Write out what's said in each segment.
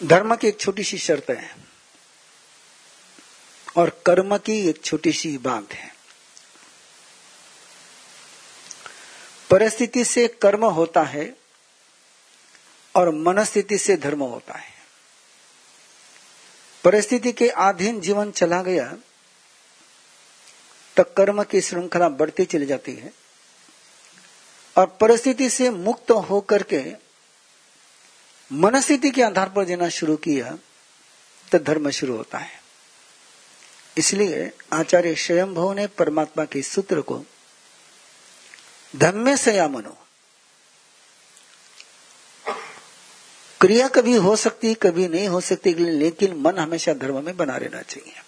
धर्म की एक छोटी सी शर्त है और कर्म की एक छोटी सी बात है। परिस्थिति से कर्म होता है और मनस्थिति से धर्म होता है। परिस्थिति के अधीन जीवन चला गया तो कर्म की श्रृंखला बढ़ती चली जाती है और परिस्थिति से मुक्त होकर के मनस्थिति के आधार पर जीना शुरू किया तो धर्म शुरू होता है। इसलिए आचार्य स्वयं भव ने परमात्मा के सूत्र को धम्य से या मनो। क्रिया कभी हो सकती, कभी नहीं हो सकती, लेकिन मन हमेशा धर्म में बना रहना चाहिए।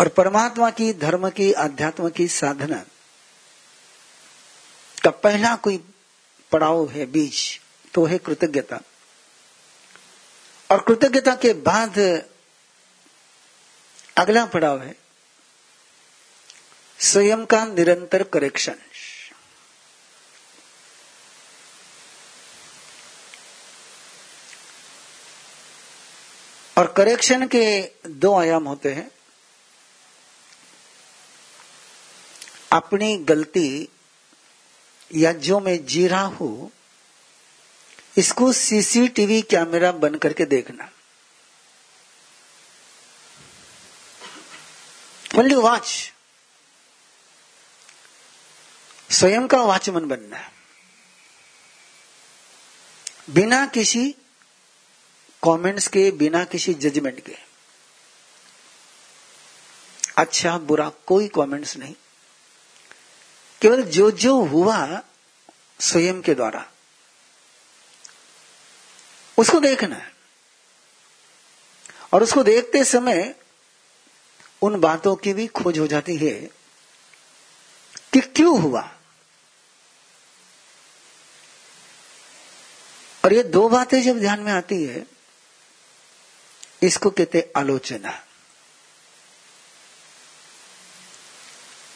और परमात्मा की, धर्म की अध्यात्म की साधना का पहला कोई पड़ाव है बीज। तो है कृतज्ञता। और कृतज्ञता के बाद अगला पड़ाव है, स्वयं का निरंतर करेक्शन। और करेक्शन के दो आयाम होते हैं। अपनी गलती या जो मैं जी रहा हूँ इसको सीसीटीवी कैमरा बन करके देखना। Only watch. स्वयं का वॉचमैन बनना बिना किसी कमेंट्स के, बिना किसी जजमेंट के। अच्छा बुरा कोई कमेंट्स नहीं। केवल जो जो हुआ स्वयं के द्वारा। उसको देखना है। और उसको देखते समय उन बातों की भी खोज हो जाती है कि क्यों हुआ। और ये दो बातें जब ध्यान में आती है, इसको कहते आलोचना।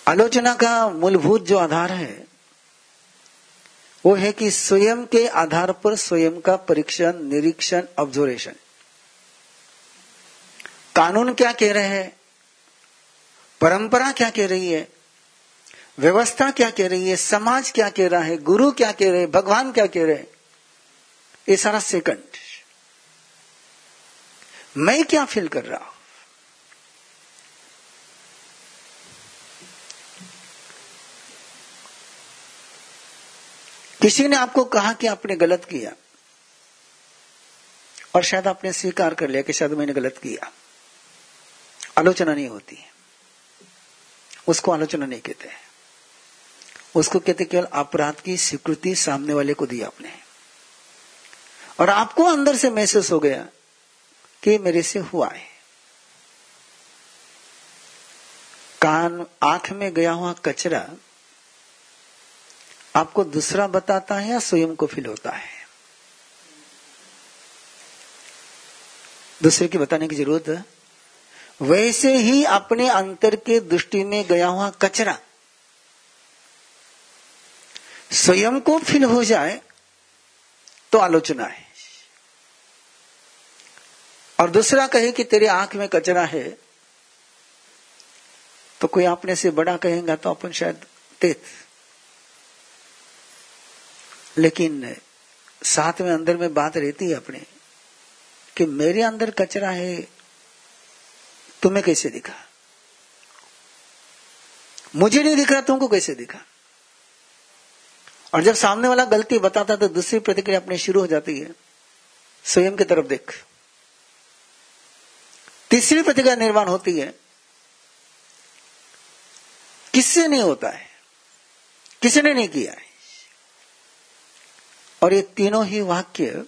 आलोचना का मूलभूत जो आधार है वो है कि स्वयं के आधार पर स्वयं का परीक्षण, निरीक्षण ऑब्जर्वेशन कानून क्या कह रहे हैं? परंपरा क्या कह रही है? व्यवस्था क्या कह रही है? समाज क्या कह रहा है? गुरु क्या कह रहे हैं? भगवान क्या कह रहे हैं? ये सारा सेकंड मैं क्या फील कर रहा हूँ? किसी ने आपको कहा कि आपने गलत किया। और शायद आपने स्वीकार कर लिया कि शायद मैंने गलत किया। आलोचना नहीं होती। उसको आलोचना नहीं कहते हैं। उसको कहते केवल अपराध की स्वीकृति सामने वाले को दी आपने। और आपको अंदर से महसूस हो गया कि मेरे से हुआ है। कान आँख में गया हुआ कचरा आपको दूसरा बताता है या स्वयं को फील होता है? दूसरे की बताने की ज़रूरत है। वैसे ही अपने अंतर के दृष्टि में गया हुआ कचरा स्वयं को फील हो जाए तो आलोचना है। और दूसरा कहे कि तेरे आँख में कचरा है तो कोई आपने से बड़ा कहेगा तो अपन शायद तेज लेकिन साथ में अंदर में बात रहती है अपने, कि मेरे अंदर कचरा है, तुम्हें कैसे दिखा? मुझे नहीं दिख रहा, तुमको कैसे दिखा? और जब सामने वाला गलती बताता तो दूसरी प्रतिक्रिया अपने शुरू हो जाती है। स्वयं की तरफ़ देख। तीसरी प्रतिक्रिया निर्माण होती है, किससे नहीं होता है? किसी ने नहीं किया है? और ये तीनों ही वाक्य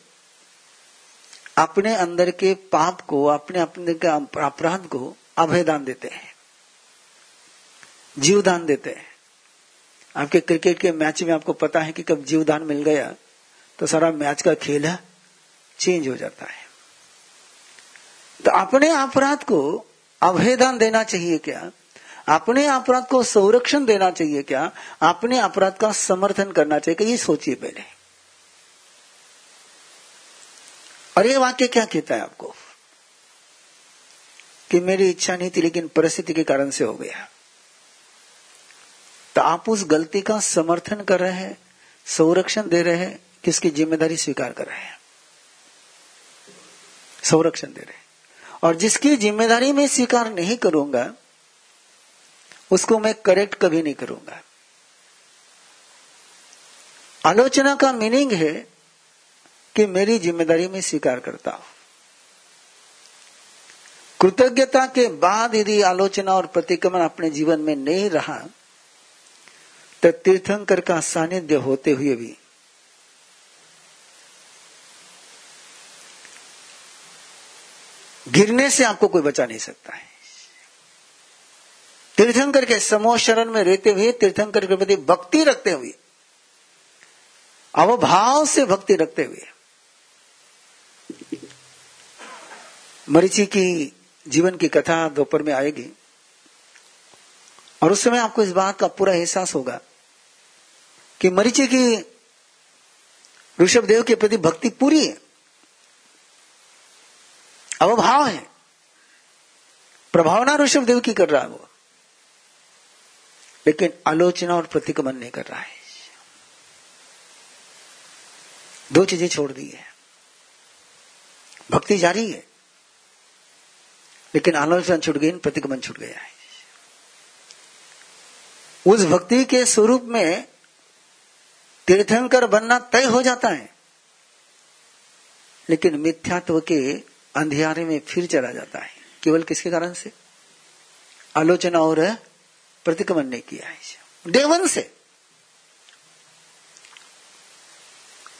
अपने अंदर के पाप को, अपने अपने के अपराध को अभयदान देते हैं। जीवदान देते हैं। आपके क्रिकेट के मैच में आपको पता है कि कब जीवदान मिल गया तो सारा मैच का खेल चेंज हो जाता है। तो अपने अपराध को अभयदान देना चाहिए क्या? अपने अपराध को संरक्षण देना चाहिए क्या? अपने अपराध का समर्थन करना चाहिए ये सोचिए पहले। और ये वाक्य क्या कहता है आपको? कि मेरी इच्छा नहीं थी, लेकिन परिस्थिति के कारण से हो गया। तो आप उस गलती का समर्थन कर रहे हैं, संरक्षण दे रहे हैं, किसकी ज़िम्मेदारी स्वीकार कर रहे हैं? संरक्षण दे रहे हैं। और जिसकी ज़िम्मेदारी मैं स्वीकार नहीं करूँगा, उसको मैं करेक्ट कभी नहीं करूँगा। आलोचना का मीनिंग है कि मेरी ज़िम्मेदारी में स्वीकार करता हूँ। कृतज्ञता के बाद यदि आलोचना और प्रतिक्रमण अपने जीवन में नहीं रहा तो तीर्थंकर का सानिध्य होते हुए भी गिरने से आपको कोई बचा नहीं सकता है। तीर्थंकर के समूह शरण में रहते हुए, तीर्थंकर के प्रति भक्ति रखते हुए, अवभाव से भक्ति रखते हुए मरीचि की जीवन की कथा दोपहर में आएगी। और उस समय आपको इस बात का पूरा एहसास होगा कि मरीची की ऋषभ देव के प्रति भक्ति पूरी है। अवभाव है। प्रभावना ऋषभ देव की कर रहा है वो। लेकिन आलोचना और प्रतिक्रमण नहीं कर रहा है। दो चीज़ें छोड़ दी है। भक्ति जारी है। लेकिन आलोचना छूट गई प्रतिक्रमण छूट गया है। उस भक्ति के स्वरूप में तीर्थंकर बनना तय हो जाता है, लेकिन मिथ्यात्व के अंधियारे में फिर चला जाता है। केवल किसके कारण से? आलोचना और प्रतिक्रमण ने किया है। डेवन से।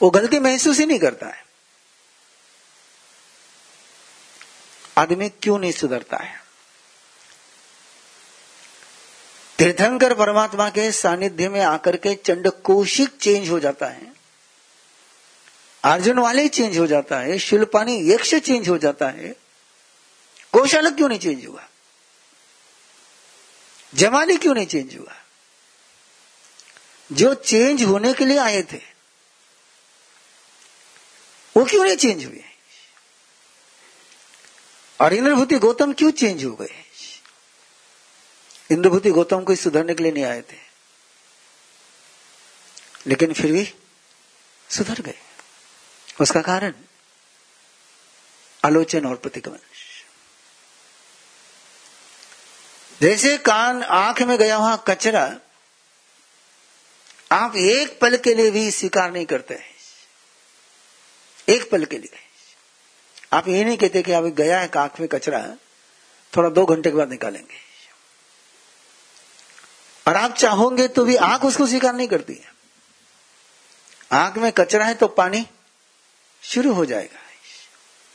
वो गलती महसूस ही नहीं करता है। आदमी क्यों नहीं सुधरता है? तीर्थंकर परमात्मा के सानिध्य में आकर के चंड कौशिक चेंज हो जाता है। अर्जुन वाले चेंज हो जाता है, शिल्पानी यक्ष चेंज हो जाता है। कौशालक क्यों नहीं चेंज हुआ? जमाली क्यों नहीं चेंज हुआ? जो चेंज होने के लिए आए थे, वो क्यों नहीं चेंज हुए? और इंद्रभूति गौतम क्यों चेंज हो गए? इंद्रभूति गौतम को सुधरने के लिए नहीं आए थे। लेकिन फिर भी सुधर गए। उसका कारण, आलोचन और प्रतिक्रमण जैसे कान आँख में गया हुआ कचरा, आप एक पल के लिए भी स्वीकार नहीं करते हैं। एक पल के लिए। आप ये नहीं कहते कि अभी गया है आँख में कचरा थोड़ा दो घंटे के बाद निकालेंगे। और आप चाहोगे तो भी आँख उसको स्वीकार नहीं करती है। आँख में कचरा है तो पानी शुरू हो जाएगा।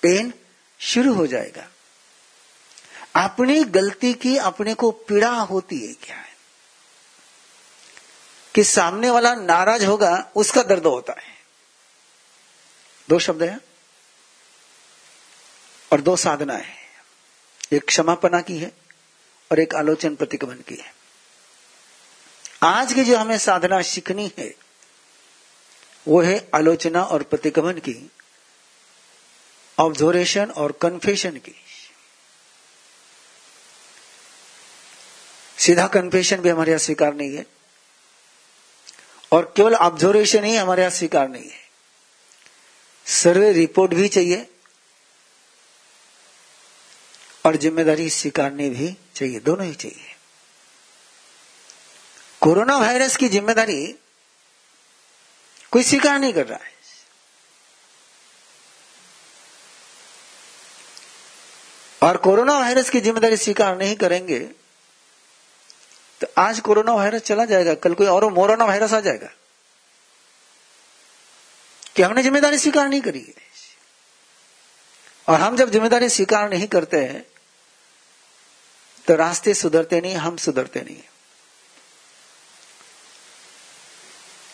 पेन शुरू हो जाएगा। अपनी गलती की अपने को पीड़ा होती है क्या? है कि सामने वाला नाराज़ होगा, उसका दर्द होता है। दो शब्द है। और दो साधना है। एक क्षमापना की है और एक आलोचन प्रतिक्रमण की है। आज की जो हमें साधना सीखनी है, वो है आलोचना और प्रतिक्रमण की ऑब्जर्वेशन और कन्फेशन की। सीधा कन्फेशन भी हमारे यहाँ स्वीकार नहीं है और केवल ऑब्जर्वेशन ही हमारे यहाँ स्वीकार नहीं है। सर्वे रिपोर्ट भी चाहिए और ज़िम्मेदारी स्वीकारनी भी चाहिए, दोनों ही चाहिए। कोरोना वायरस की ज़िम्मेदारी कोई स्वीकार नहीं कर रहा है। और कोरोना वायरस की ज़िम्मेदारी स्वीकार नहीं करेंगे तो आज कोरोना वायरस चला जाएगा, कल कोई और मोरोना वायरस आ जाएगा। कि हमने ज़िम्मेदारी स्वीकार नहीं करी है। और हम जब ज़िम्मेदारी स्वीकार नहीं करते हैं तो रास्ते सुधरते नहीं, हम सुधरते नहीं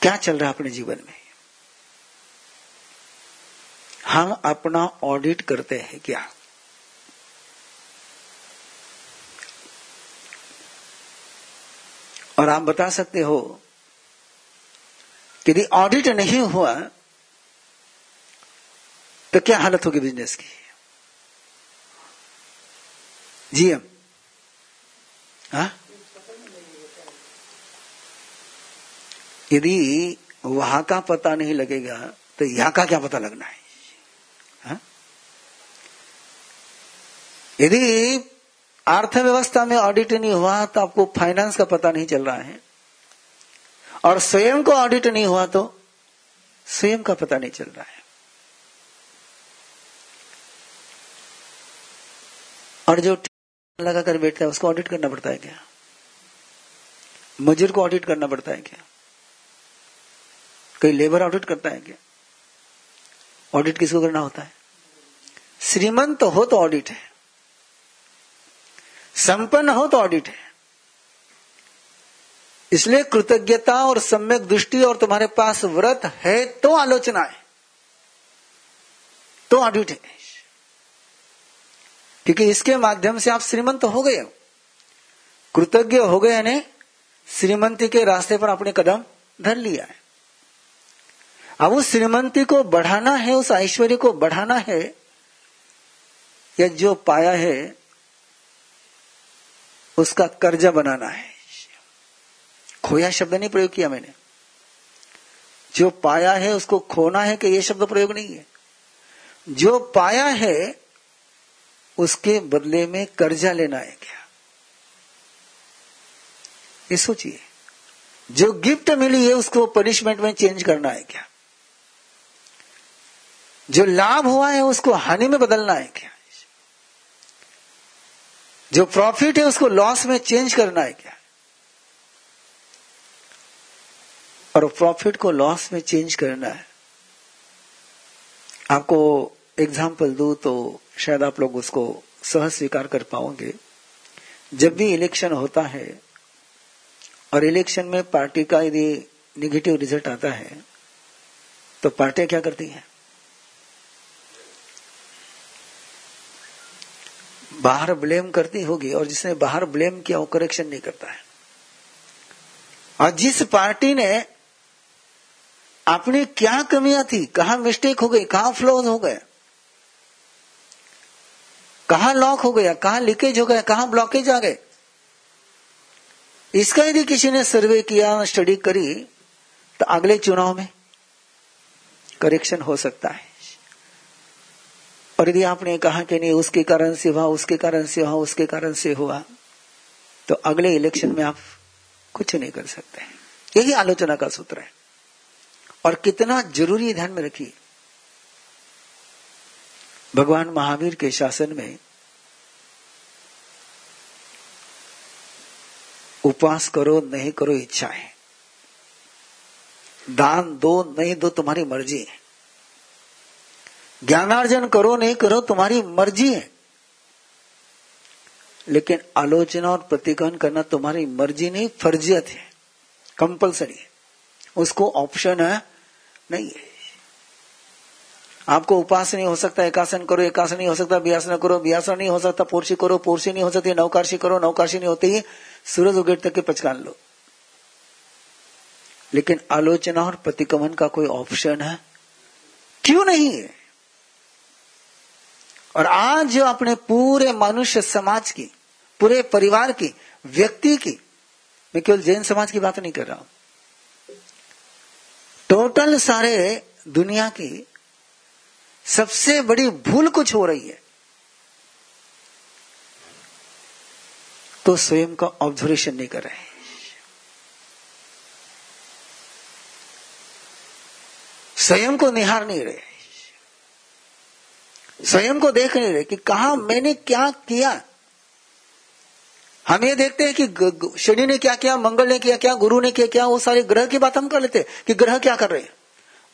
क्या चल रहा है अपने जीवन में? हम अपना ऑडिट करते हैं क्या? और आप बता सकते हो कि यदि ऑडिट नहीं हुआ तो क्या हालत होगी बिज़नेस की? जी हाँ यदि वहाँ का पता नहीं लगेगा तो यहाँ का क्या पता लगना है? यदि अर्थव्यवस्था में ऑडिट नहीं हुआ तो आपको फाइनेंस का पता नहीं चल रहा है। और स्वयं को ऑडिट नहीं हुआ तो स्वयं का पता नहीं चल रहा है। और जो लगा कर बैठता है, उसको ऑडिट करना पड़ता है क्या? मजूर को ऑडिट करना पड़ता है क्या? कोई लेबर ऑडिट करता है क्या? ऑडिट किसको करना होता है? श्रीमंत तो हो तो ऑडिट है। संपन्न हो तो ऑडिट है। इसलिए कृतज्ञता और सम्यक दृष्टि और तुम्हारे पास व्रत है तो आलोचना है। तो ऑडिट है। क्योंकि इसके माध्यम से आप श्रीमंत हो गए कृतज्ञ हो गए यानी श्रीमंती के रास्ते पर आपने कदम धर लिया है। अब उस श्रीमंती को बढ़ाना है, उस ऐश्वर्य को बढ़ाना है, या जो पाया है, उसका कर्जा बनाना है। खोया शब्द नहीं प्रयोग किया मैंने। जो पाया है, उसको खोना है कि यह शब्द प्रयोग नहीं है। जो पाया है उसके बदले में कर्जा लेना है क्या? ये सोचिए। जो गिफ्ट मिली है, उसको पनिशमेंट में चेंज करना है क्या? जो लाभ हुआ है, उसको हानि में बदलना है क्या? जो प्रॉफिट है, उसको लॉस में चेंज करना है क्या? और प्रॉफिट को लॉस में चेंज करना है। आपको एग्ज़ाम्पल दू तो शायद आप लोग उसको सहज स्वीकार कर पाओगे। जब भी इलेक्शन होता है, और इलेक्शन में पार्टी का यदि निगेटिव रिज़ल्ट आता है तो पार्टियाँ क्या करती हैं? बाहर ब्लेम करती होगी, और जिसने बाहर ब्लेम किया वो करेक्शन नहीं करता है। और जिस पार्टी ने अपनी क्या कमियाँ थी, कहा मिस्टेक हो गई, कहा फ्लोज हो गए कहा लॉक हो गया? कहा लीकेज हो गया? कहा ब्लॉकेज आ गए? इसका यदि किसी ने सर्वे किया स्टडी करी तो अगले चुनाव में करेक्शन हो सकता है। और यदि आपने कहा कि नहीं, उसके कारण से हुआ, उसके कारण से हुआ, उसके कारण से हुआ तो अगले इलेक्शन में आप कुछ नहीं कर सकते। यही आलोचना का सूत्र है। और कितना ज़रूरी ध्यान में रखिए। भगवान महावीर के शासन में उपवास करो, नहीं करो इच्छा है। दान, दो, नहीं दो, तुम्हारी मर्ज़ी है। ज्ञानार्जन करो, नहीं करो, तुम्हारी मर्ज़ी है। लेकिन आलोचना और प्रतिकरण करना तुम्हारी मर्ज़ी नहीं, फर्जियत है। कंपलसरी है। उसको ऑप्शन है, नहीं है। आपको उपास नहीं हो सकता, एकासन करो, एकासन नहीं हो सकता ब्यासन करो ब्यासन नहीं हो सकता पोर्सी करो पोर्सी नहीं हो सकती नौकाशी करो नौकाशी नहीं होती, सूरज उगेट तक के पचकान लो। लेकिन आलोचना और प्रतिक्रमण का कोई ऑप्शन है? क्यों नहीं? है और आज जो अपने पूरे मनुष्य समाज की, पूरे परिवार की, व्यक्ति की, मैं केवल जैन समाज की बात नहीं कर रहा हूँ। टोटल सारे दुनिया की सबसे बड़ी भूल कुछ हो रही है। तो स्वयं का ऑब्जर्वेशन नहीं कर रहे स्वयं को निहार नहीं रहे। स्वयं को देख नहीं रहे कि कहा मैंने क्या किया। हम ये देखते हैं कि शनि ने क्या किया, मंगल ने किया क्या, गुरु ने किया क्या, वो सारे ग्रह की बात हम कर लेते हैं कि ग्रह क्या कर रहे हैं।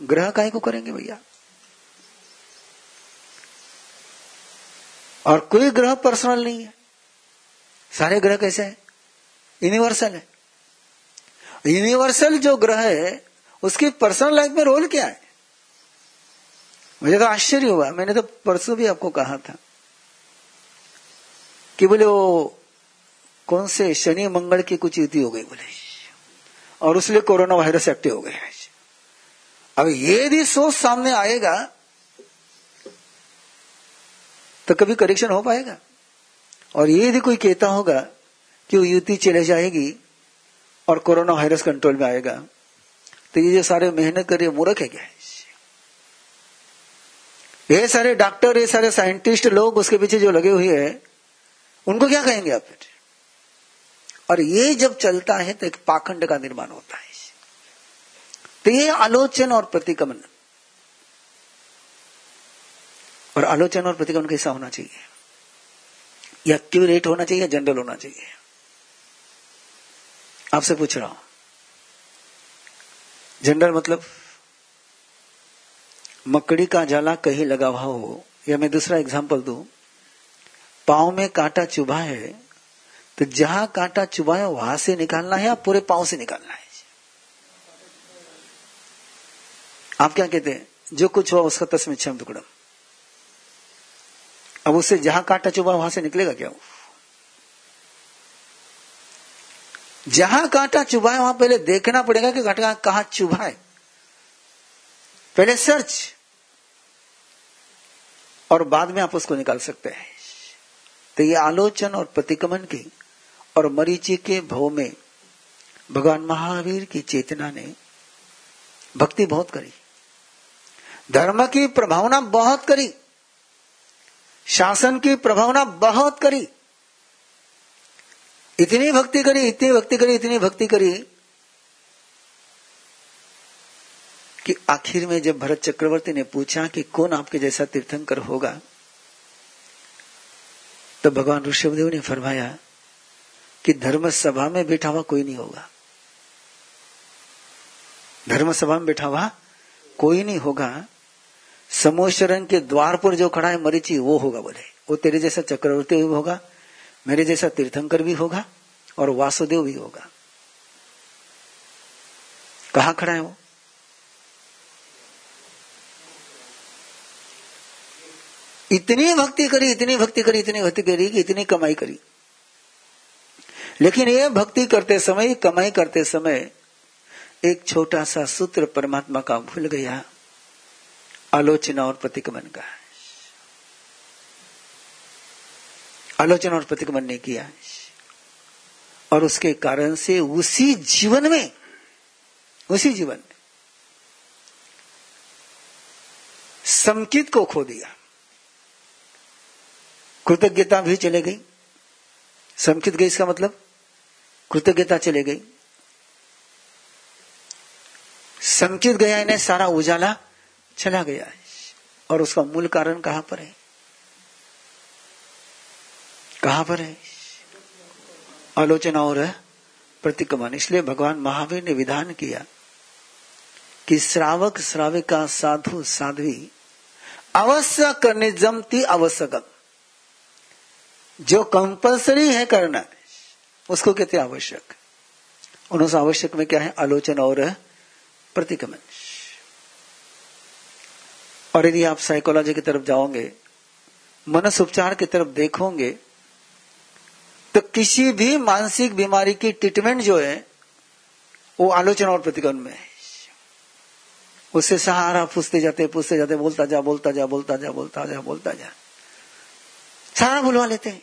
ग्रह काय को करेंगे भैया। और कोई ग्रह पर्सनल नहीं है। सारे ग्रह कैसे है? यूनिवर्सल है। यूनिवर्सल जो ग्रह है, उसकी पर्सनल लाइफ में रोल क्या है? मुझे तो आश्चर्य हुआ। मैंने तो परसों भी आपको कहा था कि बोले वो कौन से शनि मंगल की कुछ युति हो गई? बोले, और उसलिए कोरोना वायरस एक्टिव हो गया अब ये भी सोच सामने आएगा तो कभी करेक्शन हो पाएगा? और ये यदि कोई कहता होगा कि वो युति चले जाएगी और कोरोना वायरस कंट्रोल में आएगा तो ये जो सारे मेहनत करे मूर्ख है क्या? ये सारे डॉक्टर ये सारे साइंटिस्ट लोग उसके पीछे जो लगे हुए हैं, उनको क्या कहेंगे आप फिर? और ये जब चलता है तो एक पाखंड का निर्माण होता है। तो ये आलोचन और प्रतिक्रमण और आलोचन और प्रतिक्रमण कैसा होना चाहिए। या एक्यूरेट होना चाहिए, या जनरल होना चाहिए। आपसे पूछ रहा हूँ। जनरल मतलब मकड़ी का जाला कहीं लगा हुआ हो। या मैं दूसरा एग्जांपल दू। पाव में कांटा चुभा है तो जहाँ कांटा चुभा है, वहाँ से निकालना है या पूरे पाव से निकालना है? आप क्या कहते हैं? जो कुछ हुआ उसका तस्में छम टुकड़ा। अब उससे जहाँ कांटा चुभा वहाँ से निकलेगा क्या वो? जहाँ कांटा चुभा वहाँ पहले देखना पड़ेगा कि कांटा कहाँ चुभा पहले सर्च और बाद में आप उसको निकाल सकते हैं। तो ये आलोचन और प्रतिक्रमण की और मरीची के भव में भगवान महावीर की चेतना ने भक्ति बहुत करी। धर्म की प्रभावना बहुत करी। शासन की प्रभावना बहुत करी। इतनी भक्ति करी, इतनी भक्ति करी, इतनी भक्ति करी कि आखिर में जब भरत चक्रवर्ती ने पूछा कि कौन आपके जैसा तीर्थंकर होगा तो भगवान ऋषभदेव ने फरमाया कि धर्म सभा में बैठा हुआ कोई नहीं होगा। धर्म सभा में बैठा हुआ कोई नहीं होगा। समोशरण के द्वार पर जो खड़ा है मरीची, वो होगा बोले। वो तेरे जैसा चक्रवर्ती भी होगा, मेरे जैसा तीर्थंकर भी होगा, और वासुदेव भी होगा। कहा खड़ा है वो? इतनी भक्ति करी, इतनी भक्ति करी, इतनी भक्ति करी कि इतनी कमाई करी। लेकिन ये भक्ति करते समय, कमाई करते समय एक छोटा सा सूत्र परमात्मा का भूल गया। आलोचना और प्रतिक्रमण का आलोचना और प्रतिक्रमण ने किया और उसके कारण से उसी जीवन में, उसी जीवन में संकित को खो दिया। कृतज्ञता भी चले गई। संकित गई इसका मतलब? कृतज्ञता चले गई। संकित गया इन्हें सारा उजाला चला गया है। और उसका मूल कारण कहाँ पर है? कहाँ पर है? आलोचना और प्रतिक्रमण इसलिए भगवान महावीर ने विधान किया कि श्रावक श्राविका साधु साध्वी अवश्य करने जमती आवश्यकम। जो कंपलसरी है करना, उसको कहते आवश्यक। उन आवश्यक में क्या है? आलोचना और प्रतिक्रमण और यदि आप साइकोलॉजी की तरफ़ जाओगे, मनस उपचार की तरफ़ देखोगे तो किसी भी मानसिक बीमारी की ट्रीटमेंट जो है, वो आलोचना और प्रतिक्रमण में है। उससे सहारा पूछते जाते पूछते जाते, बोलता जा बोलता जा बोलता जा बोलता जा बोलता जा। सारा भुलवा लेते हैं।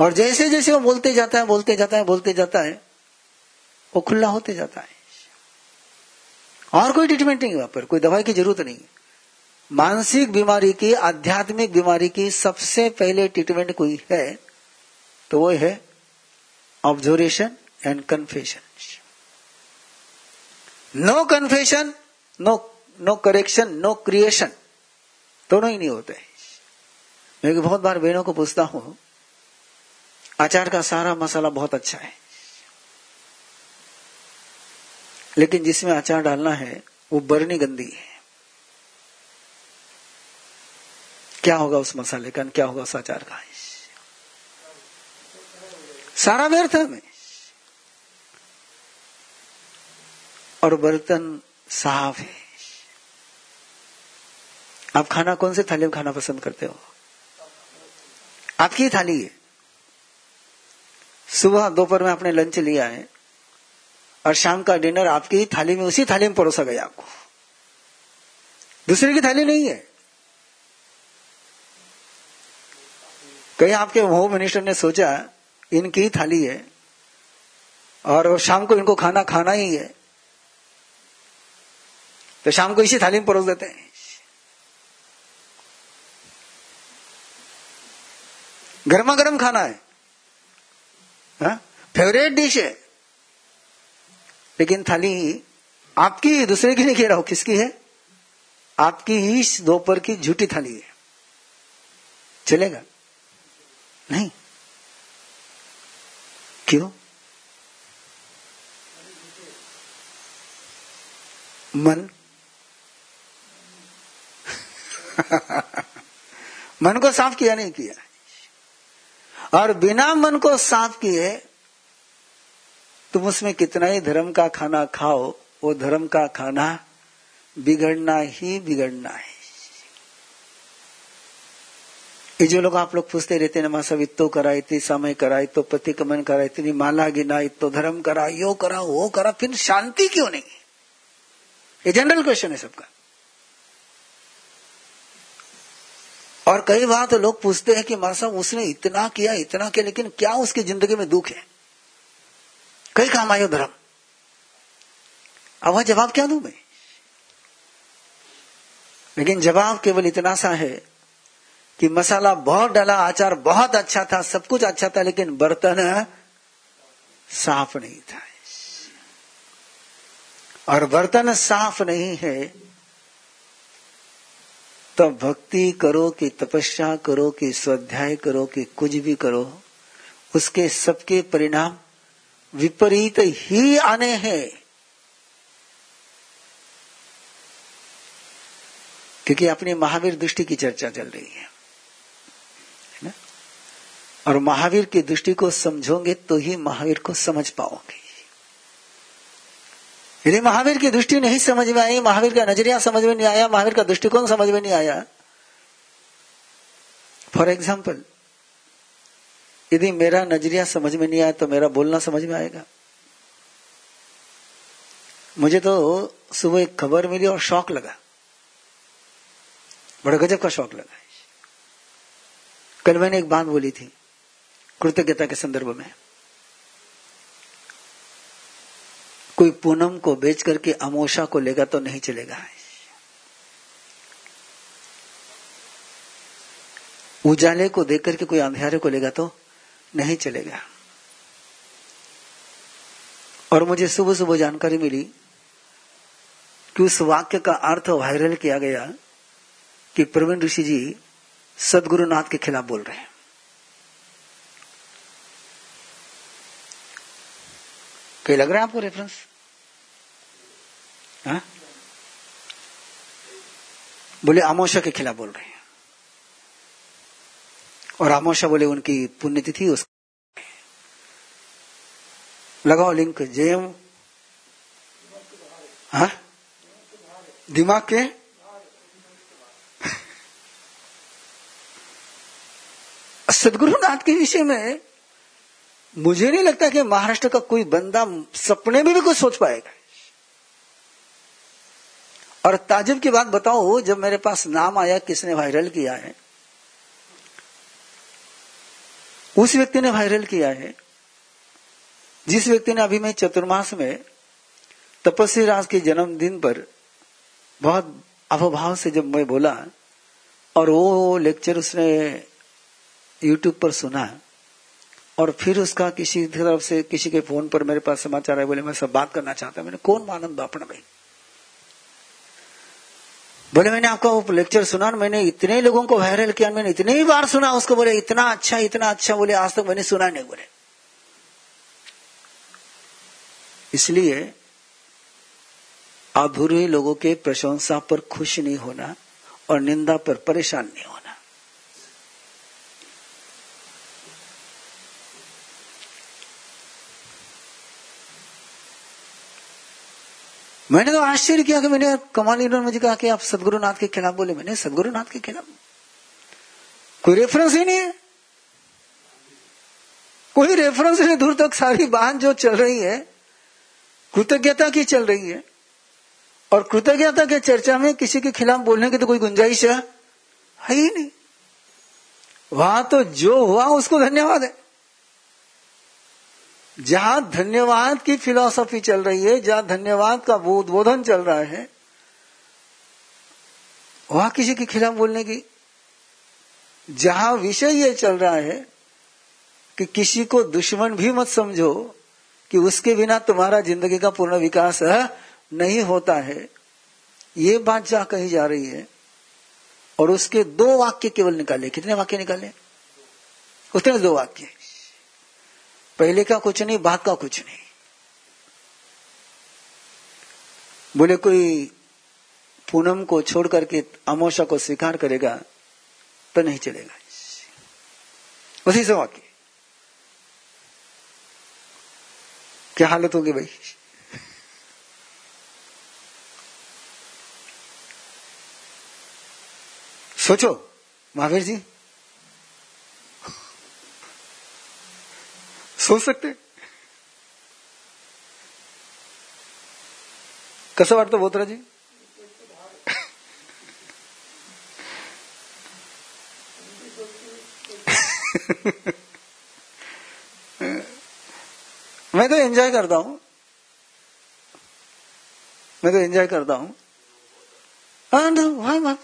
और जैसे जैसे वो बोलते जाता है, बोलते जाता है, बोलते जाता है, वो खुला होते जाता है। और कोई ट्रीटमेंट नहीं वहाँ पर, कोई दवाई की ज़रूरत नहीं मानसिक बीमारी की, आध्यात्मिक बीमारी की सबसे पहले ट्रीटमेंट कोई है तो वो है observation and confession no confession no no correction no creation दोनों ही नहीं होते। मैं बहुत बार बहनों को पूछता हूँ, आचार का सारा मसाला बहुत अच्छा है, लेकिन जिसमें आचार डालना है, वो बरनी गंदी है। क्या होगा उस मसाले का, क्या होगा उस आचार का? सारा व्यर्थ है और बर्तन साफ़ है। आप खाना कौन से थाली में खाना पसंद करते हो? आपकी थाली है। सुबह दोपहर में आपने लंच लिया है और शाम का डिनर आपकी थाली में, उसी थाली में परोसा गया आपको। दूसरे की थाली नहीं है। कहीं आपके होम मिनिस्टर ने सोचा, इनकी थाली है, और शाम को इनको खाना खाना ही है। तो शाम को इसी थाली में परोस देते हैं। गर्मा गर्म खाना है। फेवरेट हाँ? डिश है। लेकिन थाली आपकी दूसरे की नहीं कह रहा हूँ। किसकी है? आपकी ही दोपहर की झूठी थाली है। चलेगा? नहीं। क्यों? मन। मन को साफ़ किया नहीं किया। और बिना मन को साफ़ किए, तुम उसमें कितना ही धर्म का खाना खाओ, वो धर्म का खाना बिगड़ना ही बिगड़ना है। ये जो लोग आप लोग पूछते रहते हैं सब इतो करा इतनी समय करा इतो प्रतिक्रमण करा इतनी माला गिना इतो धर्म करा, यो करा, वो करा, फिर शांति क्यों नहीं? ये जनरल क्वेश्चन है सबका। और कई बार तो लोग पूछते हैं कि माँ साहब उसने इतना किया इतना किया, लेकिन क्या उसकी ज़िंदगी में दुख है? कई काम आयो धर्म। अब वह जवाब क्या दू मैं? लेकिन जवाब केवल इतना सा है कि मसाला बहुत डाला, आचार बहुत अच्छा था, सब कुछ अच्छा था, लेकिन बर्तन साफ़ नहीं था। और बर्तन साफ़ नहीं है तो भक्ति करो कि तपस्या करो, कि स्वाध्याय करो, कि कुछ भी करो, उसके सबके परिणाम विपरीत ही आने हैं। क्योंकि अपनी महावीर दृष्टि की चर्चा चल रही है। और महावीर की दृष्टि को समझोगे तो ही महावीर को समझ पाओगे। यदि महावीर की दृष्टि नहीं समझ में आई, महावीर का नज़रिया समझ में नहीं आया, महावीर का दृष्टिकोण समझ में नहीं आया। फॉर एग्ज़ाम्पल यदि मेरा नज़रिया समझ में नहीं आया तो मेरा बोलना समझ में आएगा। मुझे तो सुबह एक खबर मिली और शौक लगा। बड़ा गजब का शौक लगा। कल मैंने एक बात बोली थी कृतज्ञता के संदर्भ में। कोई पूनम को बेच करके अमोशा को लेगा तो नहीं चलेगा। उजाले को देख करके कोई अंधेरे को लेगा तो नहीं चलेगा। और मुझे सुबह सुबह जानकारी मिली कि उस वाक्य का अर्थ वायरल किया गया कि प्रवीण ऋषि जी सदगुरुनाथ के खिलाफ बोल रहे हैं। कहीं लग रहा है आपको रेफरेंस हाँ? बोले, आमोशा के खिलाफ बोल रहे हैं। और आमोशा बोले, उनकी पुण्यतिथि उस लगाओ लिंक जेम हाँ? दिमाग के? सदगुरुनाथ के विषय में मुझे नहीं लगता कि महाराष्ट्र का कोई बंदा सपने में भी कुछ सोच पाएगा। और ताजिब की बात बताओ, जब मेरे पास नाम आया, किसने वायरल किया है? उस व्यक्ति ने वायरल किया है। जिस व्यक्ति ने अभी मैं चतुर्मास में तपस्वी राज के जन्मदिन पर बहुत अवभाव से जब मैं बोला, और वो लेक्चर उसने यूट्यूब पर सुना और फिर उसका किसी तरफ़ से, किसी के फ़ोन पर मेरे पास समाचार है बोले, मैं सब बात करना चाहता मैंने, कौन आनंद बापड़ भाई? बोले, मैंने आपका वो लेक्चर सुना, मैंने इतने लोगों को वायरल किया, मैंने इतने ही बार सुना, उसको बोले, इतना अच्छा इतना अच्छा बोले, आज तक मैंने सुना नहीं, बोले। इसलिए अधूरे लोगों के प्रशंसा पर खुश नहीं होना और निंदा पर परेशान नहीं होना। मैंने तो आश्चर्य किया कि मैंने कमाल इन्होंने मुझे कहा कि आप सदगुरुनाथ के खिलाफ बोले। मैंने सदगुरुनाथ के खिलाफ। कोई रेफरेंस ही नहीं है। कोई रेफरेंस नहीं, दूर तक सारी बात जो चल रही है, कृतज्ञता की चल रही है। और कृतज्ञता के चर्चा में किसी के खिलाफ बोलने की तो कोई गुंजाइश है ही नहीं। वहाँ तो जो हुआ उसको धन्यवाद है। जहाँ धन्यवाद की फिलॉसफी चल रही है, जहाँ धन्यवाद का उद्बोधन चल रहा है, वहाँ किसी के खिलाफ बोलने की, जहाँ विषय ये चल रहा है कि किसी को दुश्मन भी मत समझो कि उसके बिना तुम्हारा ज़िंदगी का पूर्ण विकास नहीं होता है। ये बात जहाँ कही जा रही है, और उसके दो वाक्य केवल निकाले। कितने वाक्य निकाले? उतने दो वाक्य। पहले का कुछ नहीं, बाद का कुछ नहीं। बोले, कोई पूनम को छोड़ करके अमोशा को स्वीकार करेगा तो नहीं चलेगा। उसी से वाक्य। क्या हालत होगी भाई? सोचो, महावीर जी। सोच सकते कसं वाटतं बोतराजी मैं तो एंजॉय करता हूँ। मैं तो एंजॉय करता हूँ। भाई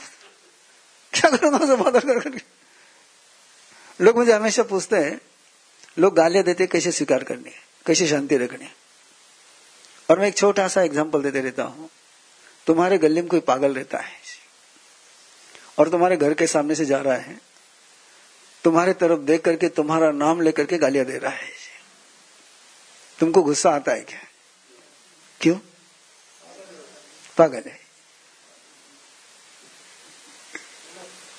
क्या करूँगा बात कर लोग मुझे हमेशा पूछते हैं लोग गालियाँ देते कैसे स्वीकार करनी है? कैसे शांति रखनी है? और मैं एक छोटा सा एग्ज़ाम्पल देते रहता हूँ। तुम्हारे गले में कोई पागल रहता है, और तुम्हारे घर के सामने से जा रहा है, तुम्हारे तरफ़ देख करके तुम्हारा नाम लेकर के गालियाँ दे रहा है। तुमको गुस्सा आता है क्या? क्यों? पागल है।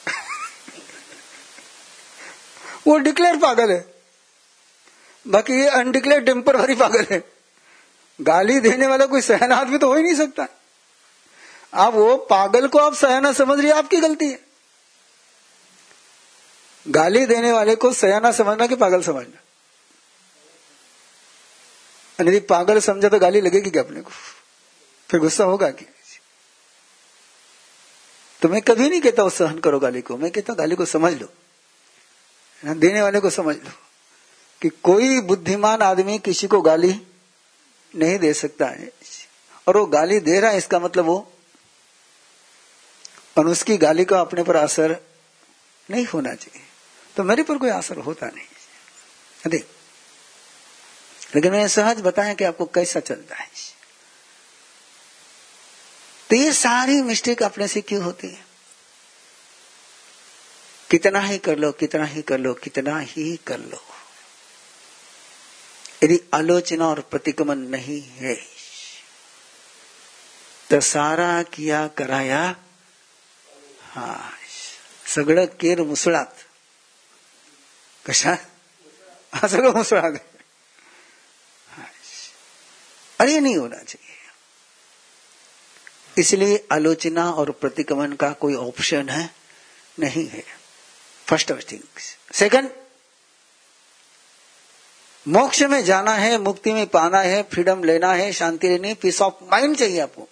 वो डिक्लेयर पागल है। बाकी ये अनडिक्लेयर टेम्पररी पागल है। गाली देने वाला कोई सहना आदमी तो हो ही नहीं सकता। आप वो पागल को आप सहना समझ रही आपकी गलती है। गाली देने वाले को सयाना समझना कि पागल समझना। यदि पागल समझा तो गाली लगेगी क्या अपने को? फिर गुस्सा होगा कि तो मैं कभी नहीं कहता उस सहन करो गाली को। मैं कहता गाली को समझ लो। देने वाले को समझ लो। कि कोई बुद्धिमान आदमी किसी को गाली नहीं दे सकता है। और वो गाली दे रहा है, इसका मतलब वो और उसकी गाली का अपने पर असर नहीं होना चाहिए। तो मेरे पर कोई असर होता नहीं। देख लेकिन मैंने सहज बताया कि आपको कैसा चलता है। तो ये सारी मिस्टेक अपने से क्यों होती है। कितना ही कर लो, कितना ही कर लो, कितना ही कर लो। यदि आलोचना और प्रतिक्रमण नहीं है। तो सारा किया कराया। हा सगळं केर मुसळात कशा? हा सगळं मुसळात अरे नहीं होना चाहिए। इसलिए आलोचना और प्रतिक्रमण का कोई ऑप्शन है? नहीं है। फ़र्स्ट ऑफ़ थिंग्स सेकंड मोक्ष में जाना है, मुक्ति में पाना है फ्रीडम लेना है, शांति लेनी है पीस ऑफ़ माइंड चाहिए आपको।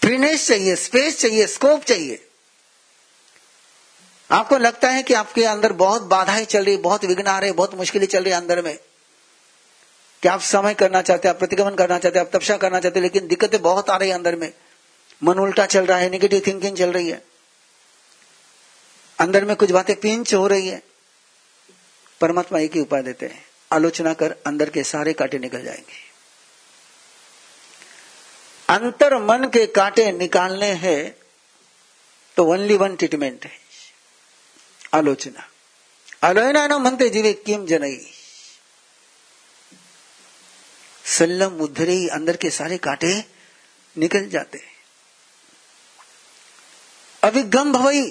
फ्रीनेस चाहिए स्पेस चाहिए स्कोप चाहिए। आपको लगता है कि आपके अंदर बहुत बाधाएँ चल रही, बहुत विघ्न आ रहे, बहुत मुश्किलें चल रही अंदर में। कि आप समय करना चाहते हैं, आप प्रतिगमन करना चाहते हैं, आप तपस्या करना चाहते हैं, लेकिन दिक्कतें बहुत आ रही है अंदर में। मन उल्टा चल रहा है निगेटिव थिंकिंग चल रही है। अंदर में कुछ बातें पिंच हो रही है। परमात्मा एक ही उपाय देते हैं। आलोचना कर अंदर के सारे कांटे निकल जाएँगे। अंतर मन के कांटे निकालने हैं तो ओनली वन ट्रीटमेंट है। आलोचना। आलोचना न मनते जीवे किम जनई। सल्लम उद्धरे अंदर के सारे कांटे निकल जाते अभिगम भवई।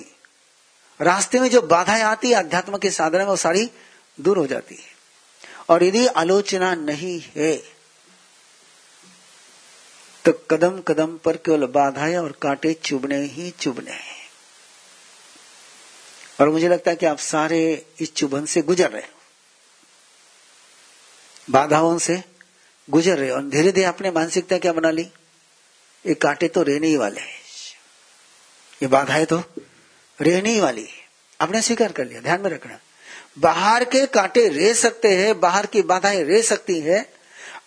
रास्ते में जो बाधाएँ आती है, अध्यात्म के साधन में वो सारी दूर हो जाती है। और यदि आलोचना नहीं है तो कदम कदम पर केवल बाधाएँ और कांटे चुभने ही चुभने हैं। और मुझे लगता है कि आप सारे इस चुभन से गुजर रहे हो। बाधाओं से गुजर रहे हो। और धीरे धीरे आपने मानसिकता क्या बना ली? ये कांटे तो रहने ही वाले हैं। ये बाधाएँ तो रहने ही वाली है। आपने स्वीकार कर लिया, ध्यान में रखना। बाहर के कांटे रह सकते हैं, बाहर की बाधाएँ रह सकती है।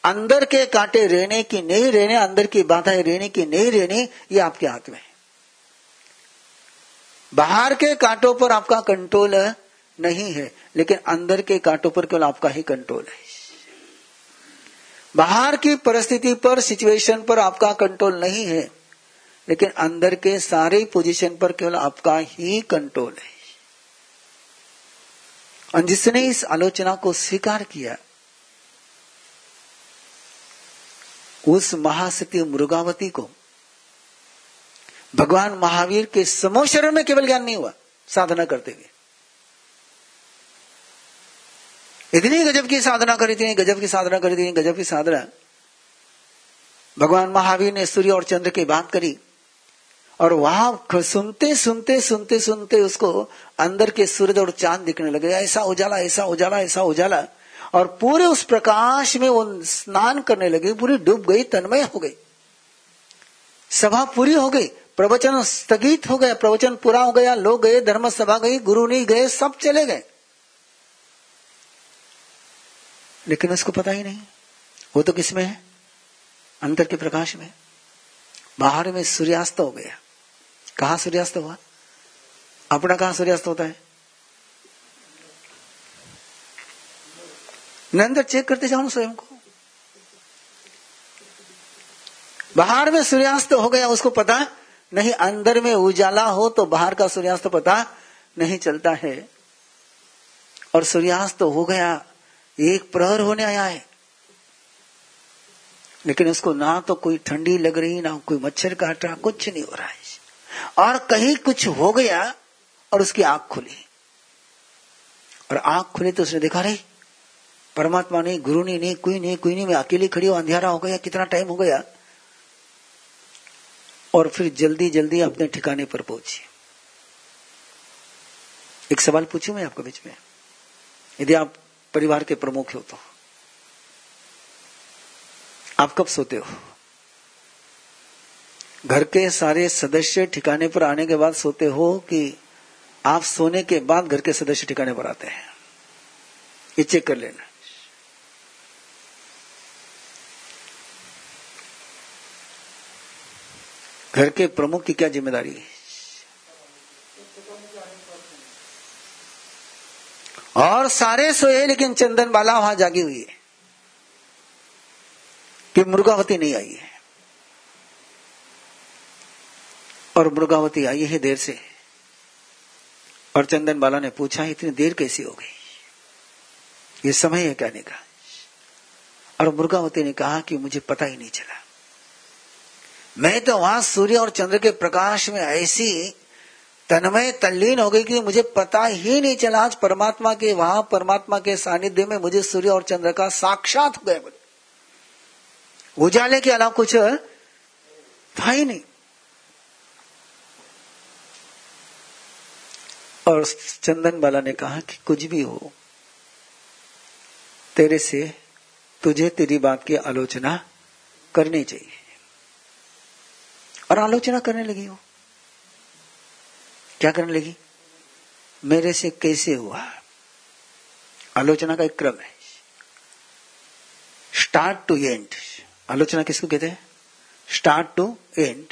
अंदर के कांटे रहने की नहीं रहने, अंदर की बाधाएँ रहने की नहीं रहने, ये आपके हाथ में है। बाहर के कांटों पर आपका कंट्रोल नहीं है, लेकिन अंदर के कांटों पर केवल आपका ही कंट्रोल है। बाहर की परिस्थिति पर सिचुएशन पर आपका कंट्रोल नहीं है, लेकिन अंदर के सारे पोजीशन पर केवल आपका ही कंट्रोल है। और जिसने इस आलोचना को स्वीकार किया, उस महासती मृगावती को, भगवान महावीर के समोशरण में केवल ज्ञान नहीं हुआ, साधना करते हुए। इतनी गजब की साधना करी थी, गजब की साधना करी थी, गजब की साधना। भगवान महावीर ने सूर्य और चंद्र की बात करी और वहाँ सुनते सुनते सुनते सुनते उसको अंदर के सूरज और चाँद दिखने लगे। ऐसा उजाला ऐसा उजाला ऐसा उजाला। और पूरे उस प्रकाश में वो स्नान करने लगे, पूरी डूब गई, तन्मय हो गई। सभा पूरी हो गई, प्रवचन स्थगित हो गया, प्रवचन पूरा हो गया, लोग गए धर्म सभा गई, गुरु नहीं गए, सब चले गए। लेकिन उसको पता ही नहीं, वो तो किसमें है? अंतर के प्रकाश में। बाहर में सूर्यास्त हो गया। कहा सूर्यास्त हुआ? अपना कहा सूर्यास्त होता है? अंदर चेक करते जाओ स्वयं को। बाहर में सूर्यास्त हो गया, उसको पता नहीं, अंदर में उजाला हो तो बाहर का सूर्यास्त पता नहीं चलता है। और सूर्यास्त हो गया, एक प्रहर होने आया है। लेकिन उसको ना तो कोई ठंडी लग रही, ना कोई मच्छर काट रहा, कुछ नहीं हो रहा है। और कहीं कुछ हो गया और उसकी आँख खुली। और आँख खुली तो उसने देखा रही परमात्मा नहीं, गुरु नहीं नहीं, कोई नहीं कोई नहीं, मैं अकेली खड़ी हूँ, अंधेरा हो गया, कितना टाइम हो गया? और फिर जल्दी जल्दी अपने ठिकाने पर पहुँची। एक सवाल पूछू मैं आपको बीच में? यदि आप परिवार के प्रमुख हो तो। आप कब सोते हो? घर के सारे सदस्य ठिकाने पर आने के बाद सोते हो कि आप सोने के बाद घर के सदस्य ठिकाने पर आते हैं। ये चेक कर लेना। घर के प्रमुख की क्या ज़िम्मेदारी? है और सारे सोए, लेकिन चंदन बाला वहाँ जागी हुई है कि मुर्गावती नहीं आई है। और मुर्गावती आई है देर से। और चंदन बाला ने पूछा, इतनी देर कैसी हो गई? ये समय है कहने का और मुर्गावती ने कहा कि, मुझे पता ही नहीं चला। मैं तो वहाँ सूर्य और चंद्र के प्रकाश में ऐसी तन्मय तल्लीन हो गई कि मुझे पता ही नहीं चला। आज परमात्मा के, वहाँ परमात्मा के सानिध्य में मुझे सूर्य और चंद्र का साक्षात हो गया उजाले के अलावा कुछ था ही नहीं। और चंदन बाला ने कहा कि कुछ भी हो, तेरे से तुझे तेरी बात की आलोचना करनी चाहिए। और आलोचना करने लगी वो। क्या करने लगी? मेरे से कैसे हुआ? आलोचना का एक क्रम है। स्टार्ट टू एंड आलोचना किसको कहते हैं? Start to end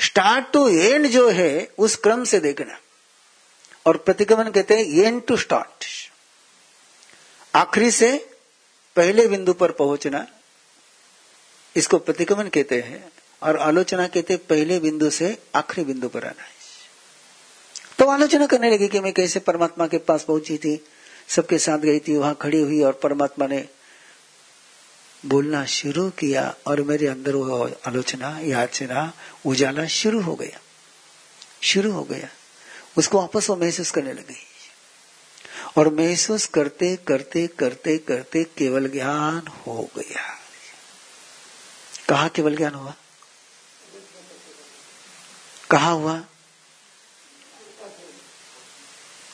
start to end जो है, उस क्रम से देखना। और प्रतिगमन कहते हैं एंड टू स्टार्ट आखिरी से पहले बिंदु पर पहुँचना, इसको प्रतिगमन कहते हैं, और आलोचना कहते हैं, पहले बिंदु से आखिरी बिंदु पर आना तो आलोचना करने लगी कि मैं कैसे परमात्मा के पास पहुँची थी, सबके साथ गई थी, वहाँ खड़ी हुई, और परमात्मा ने बोलना शुरू किया, और मेरे अंदर वो आलोचना, याचना, उजाला शुरू हो गया। शुरू हो गया। उसको वापस वो महसूस करने लगी। और महसूस करते करते करते करते केवल ज्ञान हो गया। कहा केवल ज्ञान हुआ? कहा हुआ?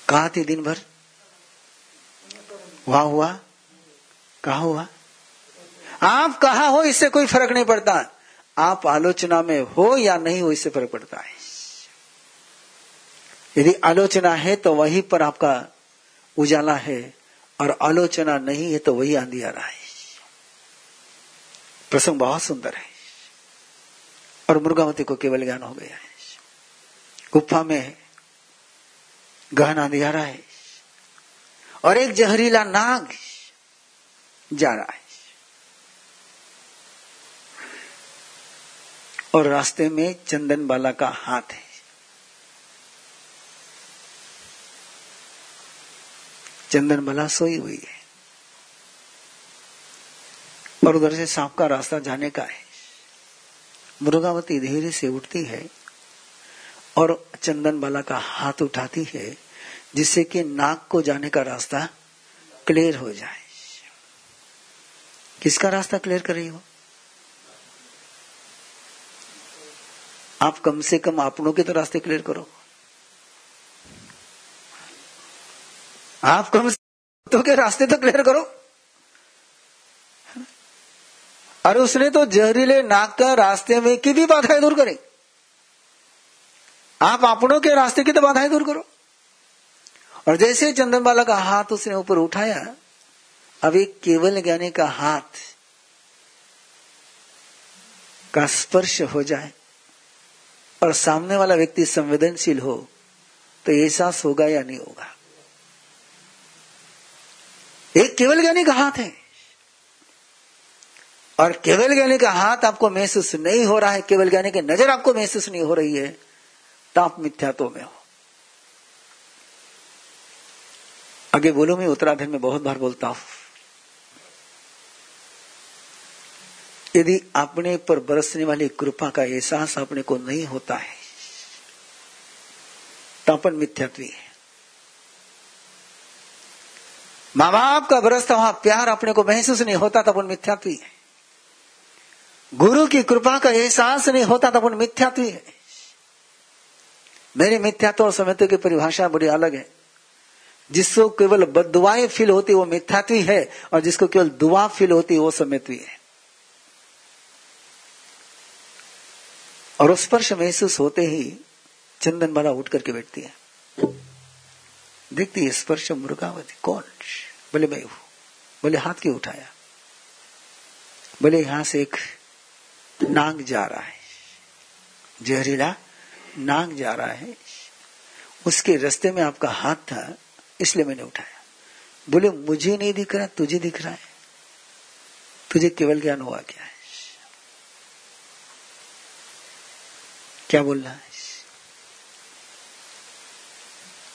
कहा थी दिन भर? वहाँ हुआ? कहा हुआ? आप कहा हो, इससे कोई फ़र्क नहीं पड़ता। आप आलोचना में हो या नहीं हो, इससे फ़र्क पड़ता है। यदि आलोचना है तो वहीं पर आपका उजाला है और आलोचना नहीं है तो वही अंधियारा है। प्रसंग बहुत सुंदर है। और मुर्गावती को केवल ज्ञान हो गया है। गुफा में गहन अंधियारा है। और एक जहरीला नाग जा रहा है। और रास्ते में चंदन बाला का हाथ है। चंदन बाला सोई हुई है। और उधर से सांप का रास्ता जाने का है। मुर्गावती धीरे से उठती है और चंदन बाला का हाथ उठाती है, जिससे कि नाक को जाने का रास्ता क्लियर हो जाए। किसका रास्ता क्लियर कर रही हो? आप कम से कम अपनों के तो रास्ते क्लियर करो। आप कम तो के रास्ते तो क्लियर करो। और उसने तो जहरीले नाक का रास्ते में की भी बाधाएँ दूर करे। आप अपनों के रास्ते की तो बाधाएँ दूर करो। और जैसे चंदनबाला का हाथ उसने ऊपर उठाया, अब एक केवल ज्ञानी का हाथ का स्पर्श हो जाए और सामने वाला व्यक्ति संवेदनशील हो तो एहसास होगा या नहीं होगा? एक केवल ज्ञानी का हाथ है। और केवल ज्ञानी का हाथ आपको महसूस नहीं हो रहा है, केवल ज्ञानी की नज़र आपको महसूस नहीं हो रही है तो आप मिथ्यात्व में हो। आगे बोलो, मैं उत्तराधन में बहुत बार बोलता हूँ। यदि अपने पर बरसने वाली कृपा का एहसास अपने को नहीं होता है तो अपन मिथ्यात्वी है। माँ बाप का बरसता वहाँ प्यार अपने को महसूस नहीं होता तो अपन मिथ्यात्वी है। गुरु की कृपा का एहसास नहीं होता तो अपन मिथ्यात्वी है। मेरी मिथ्यात्व और समत्व की परिभाषा बड़ी अलग है। जिसको केवल बदुआएँ फील होती वो मिथ्यात्वी है और जिसको केवल दुआ फील होती वो समित्वी है। और स्पर्श महसूस होते ही चंदन बाला उठ करके बैठती है। देखती है स्पर्श मुर्गावती कौन? बोले, मैं हूँ बोले, हाथ क्यों उठाया? बोले, यहाँ से एक नांग जा रहा है। जहरीला नांग जा रहा है। उसके रास्ते में आपका हाथ था, इसलिए मैंने उठाया। बोले, मुझे नहीं दिख रहा, तुझे दिख रहा है। तुझे केवल ज्ञान हुआ क्या है? क्या बोलना है?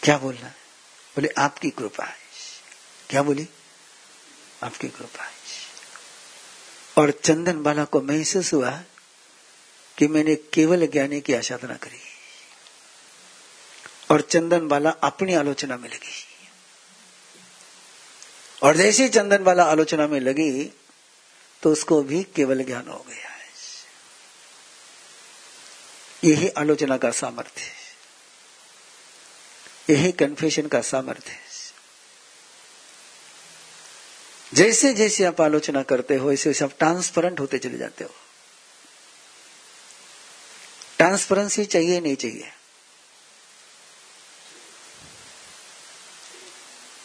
क्या बोलना है? बोले, आपकी कृपा है। क्या बोली? आपकी कृपा है। और चंदन बाला को महसूस हुआ कि मैंने केवल ज्ञानी की आसाधना करी। और चंदन बाला अपनी आलोचना में लगी। और जैसे ही चंदन बाला आलोचना में लगी तो उसको भी केवल ज्ञान हो गया यही आलोचना का सामर्थ्य यही कन्फेशन का सामर्थ्य है जैसे जैसे आप आलोचना करते हो ऐसे वैसे आप ट्रांसपेरेंट होते चले जाते हो। ट्रांसपेरेंसी चाहिए, नहीं चाहिए?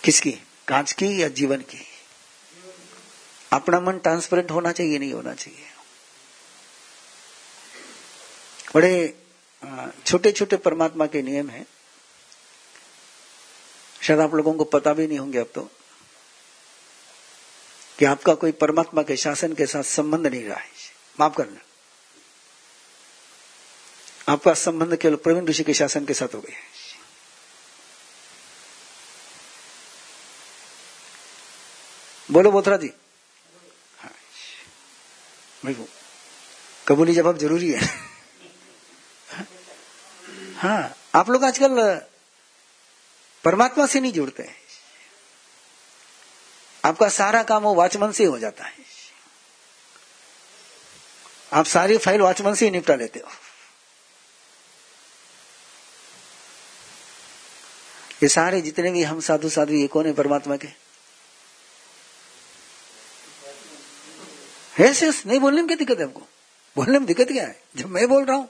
किसकी? कांच की या जीवन की? अपना मन ट्रांसपेरेंट होना चाहिए, नहीं होना चाहिए। बड़े छोटे छोटे परमात्मा के नियम हैं। शायद आप लोगों को पता भी नहीं होंगे अब तो। कि आपका कोई परमात्मा के शासन के साथ संबंध नहीं रहा है। माफ़ करना। आपका संबंध केवल प्रवीण ऋषि के शासन के साथ हो गया बोलो बोथरा जी हाँ कबूली जवाब ज़रूरी है। हाँ। आप लोग आजकल परमात्मा से नहीं जुड़ते हैं। आपका सारा काम वो वॉचमैन से हो जाता है। आप सारी फ़ाइल वॉचमैन से ही निपटा लेते हो। ये सारे जितने भी हम साधु साधु ये कौन है परमात्मा के? ऐसे नहीं बोलने में क्या दिक्कत है आपको? बोलने में दिक्कत क्या है? जब मैं बोल रहा हूँ।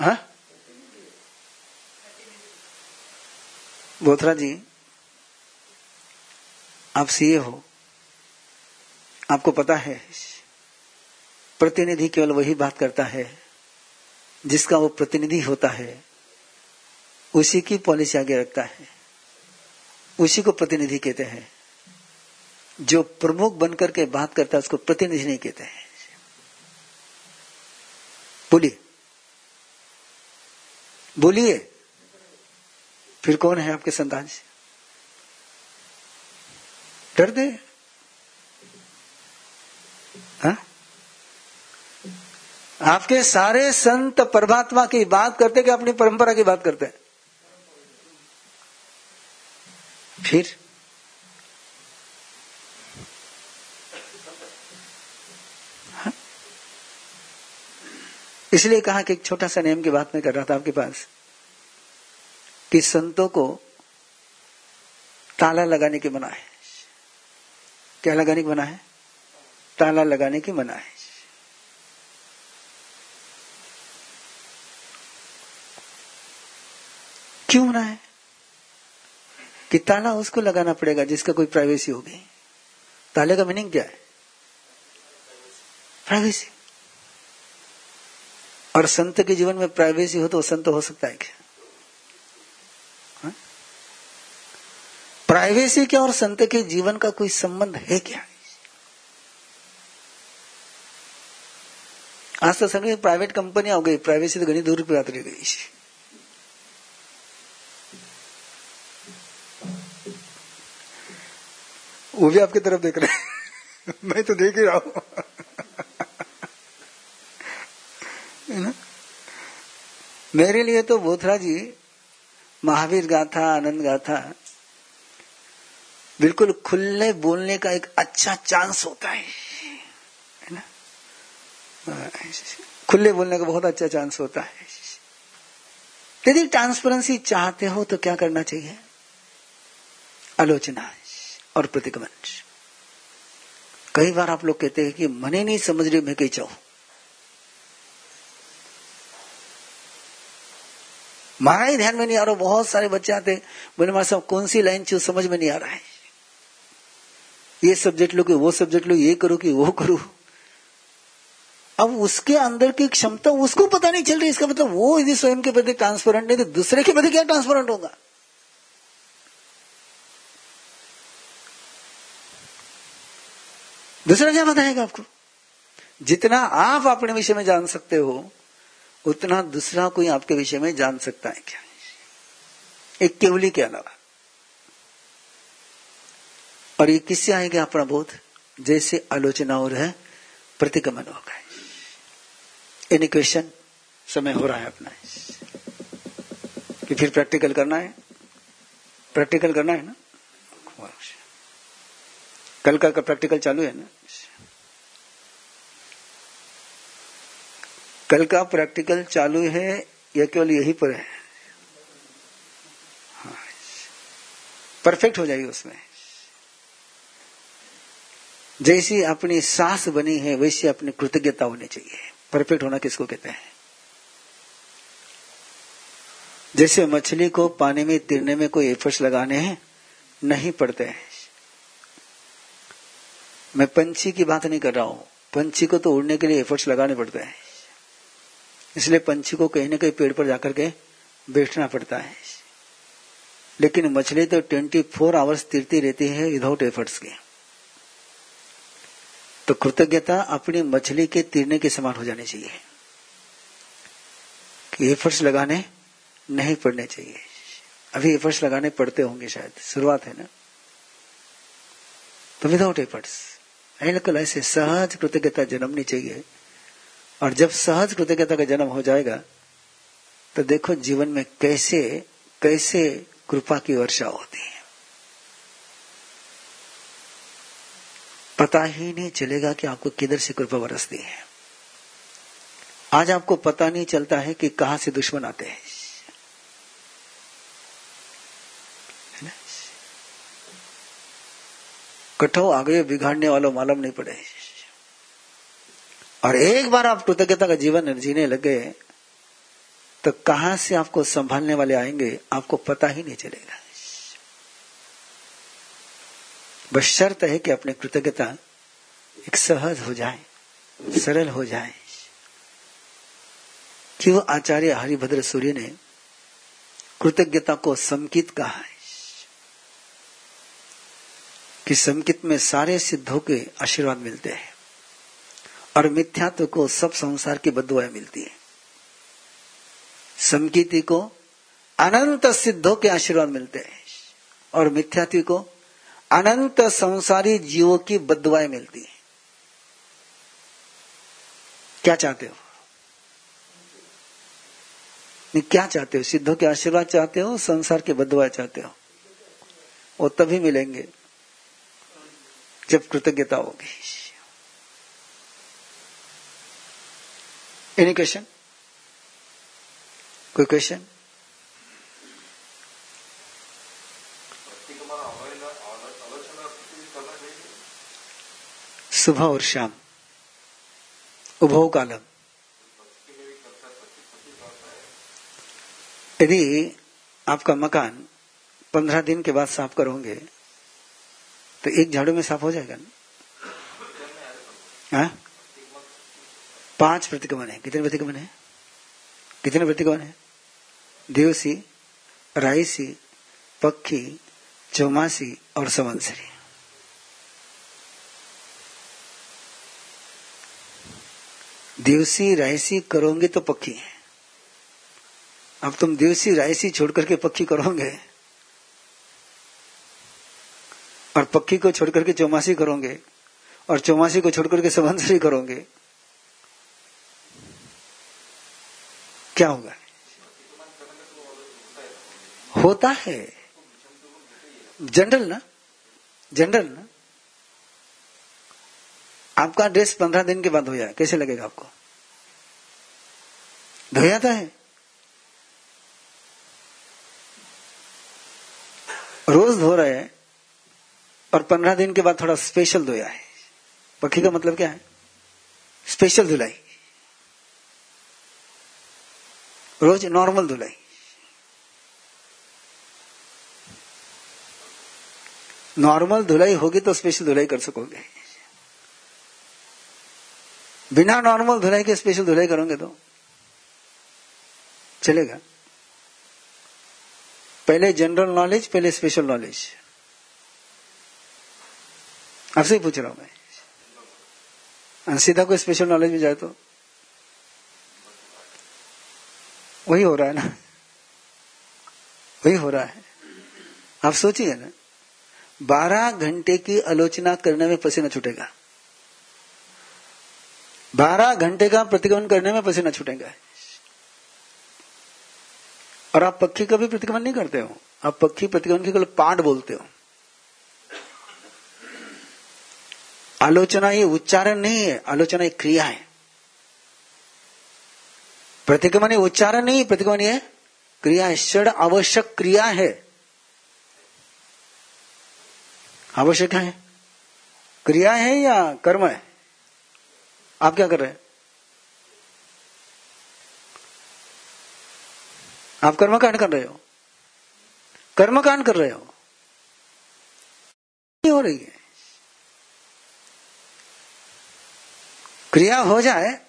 हाँ? बोथरा जी आप सीए हो। आपको पता है, प्रतिनिधि केवल वही बात करता है, जिसका वो प्रतिनिधि होता है, उसी की पॉलिसी आगे रखता है। उसी को प्रतिनिधि कहते हैं। जो प्रमुख बनकर के बात करता है, उसको प्रतिनिधि नहीं कहते हैं। बोलिए। बोलिए। फिर कौन है आपके संतान? से डर दे हा? आपके सारे संत परमात्मा की बात करते कि अपनी परंपरा की बात करते हैं फिर हाँ? इसलिए कहा कि एक छोटा सा नियम की बात मैं कर रहा था आपके पास कि संतों को ताला लगाने की मना है क्या लगाने की मना है? ताला लगाने की मना है। क्यों मना है? कि ताला उसको लगाना पड़ेगा जिसका कोई प्राइवेसी होगी ताले का मीनिंग क्या है? प्राइवेसी और संत के जीवन में प्राइवेसी हो तो संत हो सकता है क्या? प्राइवेसी के और संत के जीवन का कोई संबंध है क्या? आज तो सभी प्राइवेट कंपनियाँ हो गई प्राइवेसी तो घनी दूर पे आती रह गई वो भी आपकी तरफ़ देख रहे हैं। मैं तो देख ही रहा हूँ। मेरे लिए तो बोथरा जी महावीर गाथा, आनंद गाथा बिल्कुल खुले बोलने का एक अच्छा चांस होता है। ना? खुले बोलने का बहुत अच्छा चांस होता है। यदि ट्रांसपेरेंसी चाहते हो तो क्या करना चाहिए? आलोचना और प्रतिगमन। कई बार आप लोग कहते हैं कि मने नहीं समझ रही मैं कही चाहूँ मारा ही ध्यान में नहीं आ रहा, बहुत सारे बच्चे आते बोले मारा साहब, कौन सी लाइन चूज़ समझ में नहीं आ रहा है। ये सब्जेक्ट लो कि वो सब्जेक्ट लो, ये करो कि वो करो। अब उसके अंदर की क्षमता उसको पता नहीं चल रही, इसका मतलब वो यदि स्वयं के प्रति ट्रांसपेरेंट नहीं तो दूसरे के प्रति क्या ट्रांसपेरेंट होगा? दूसरा क्या बताएगा आपको? जितना आप अपने विषय में जान सकते हो, उतना दूसरा कोई आपके विषय में जान सकता है क्या? एक केवली के अलावा। और ये किससे आएगा अपना बोध जैसे आलोचना हो रहा है प्रतिगमन होगा एनी क्वेश्चन समय हो रहा है अपना। कि फिर प्रैक्टिकल करना है? प्रैक्टिकल करना है ना? कल का प्रैक्टिकल चालू है ना? कल का प्रैक्टिकल चालू है, या केवल यही पर है? हाँ। परफेक्ट हो जाएगी उसमें। जैसी अपनी सास बनी है, वैसी अपनी कृतज्ञता होनी चाहिए। परफेक्ट होना किसको कहते हैं? जैसे मछली को पानी में तिरने में कोई एफर्ट्स लगाने हैं, नहीं पड़ते हैं। मैं पंछी की बात नहीं कर रहा हूँ। पंछी को तो उड़ने के लिए एफर्ट्स लगाने पड़ते हैं। इसलिए पंछी को कहीं ना कहीं पेड़ पर जाकर के बैठना पड़ता है। लेकिन मछली तो ट्वेंटी फोर आवर्स तिरती रहती है विदाउट एफर्ट्स के। तो कृतज्ञता अपनी मछली के तीरने के समान हो जानी चाहिए। कि एफर्ट्स लगाने नहीं पड़ने चाहिए। अभी एफर्ट्स लगाने पड़ते होंगे शायद। शुरुआत है ना? तो विदाउट एफर्ट्स बिल्कुल ऐसे सहज कृतज्ञता जन्मनी चाहिए। और जब सहज कृतज्ञता का जन्म हो जाएगा तो देखो जीवन में कैसे कैसे कृपा की वर्षा होती है। पता ही नहीं चलेगा कि आपको किधर से कृपा बरसती है। आज आपको पता नहीं चलता है कि कहाँ से दुश्मन आते हैं। कठो आगे बिगाड़ने वालों मालूम नहीं पड़े। और एक बार आप कृतज्ञता का जीवन जीने लगे तो कहाँ से आपको संभालने वाले आएँगे, आपको पता ही नहीं चलेगा। बस शर्त है कि अपने कृतज्ञता एक सहज हो जाए, सरल हो जाए। क्यों आचार्य हरिभद्र सूर्य ने कृतज्ञता को संकित कहा है। कि संकित में सारे सिद्धों के आशीर्वाद मिलते हैं और मिथ्यात्व को सब संसार की बदुआएँ मिलती है। संकीति को अनंत सिद्धों के आशीर्वाद मिलते हैं और मिथ्यात्व को अनंत संसारी जीवों की बदुआएँ मिलती है। क्या चाहते हो? नहीं, क्या चाहते हो? सिद्धों के आशीर्वाद चाहते हो, संसार के बदुआ चाहते हो? वो तभी मिलेंगे जब कृतज्ञता होगी। एनी क्वेश्चन कोई क्वेश्चन सुबह और शाम। उभो कालम यदि आपका मकान पंद्रह दिन के बाद साफ़ करोगे तो एक झाड़ू में साफ़ हो जाएगा ना? हाँ? पाँच प्रतिक्रमण है। कितने प्रतिक्रमण है? कितने प्रतिक्रमण है? देवसी राइसी पक्षी, चौमासी और समंसरी। देवसी रायसी करोगे तो पक्की अब तुम देवसी रायसी छोड़ करके पक्की करोगे? और पक्की को छोड़ करके चौमासी करोगे? और चौमासी को छोड़ करके सवंसरी करोगे? क्या होगा? होता है। जनरल ना? जनरल ना? आपका ड्रेस पंद्रह दिन के बाद धोया कैसे लगेगा आपको? धोया जाता है? रोज धो रहे हैं और पंद्रह दिन के बाद थोड़ा स्पेशल धोया है। पक्षी का मतलब क्या है? स्पेशल धुलाई। रोज नॉर्मल धुलाई। नॉर्मल धुलाई होगी तो स्पेशल धुलाई कर सकोगे। बिना नॉर्मल धुलाई के स्पेशल धुलाई करोगे तो? चलेगा। पहले जनरल नॉलेज पहले स्पेशल नॉलेज आपसे ही पूछ रहा हूँ मैं। सीधा कोई स्पेशल नॉलेज में जाए तो? वही हो रहा है ना? वही हो रहा है। आप सोचिए ना, बारह घंटे की आलोचना करने में पसीना छूटेगा। बारह घंटे का प्रतिक्रमण करने में पसीना छूटेगा। और आप पक्षी का भी प्रतिक्रमण नहीं करते हो। आप पक्षी प्रतिक्रमण के केवल पाठ बोलते हो। आलोचना ये उच्चारण नहीं है, आलोचना एक क्रिया है। प्रतिक्रमण ये उच्चारण नहीं प्रतिक्रमण ये क्रिया है। षड आवश्यक क्रिया है। आवश्यक है। क्रिया है या कर्म है? आप क्या कर रहे हैं? आप कर्मकांड कर रहे हो। कर्मकांड कर रहे हो। हो रही है। क्रिया हो जाए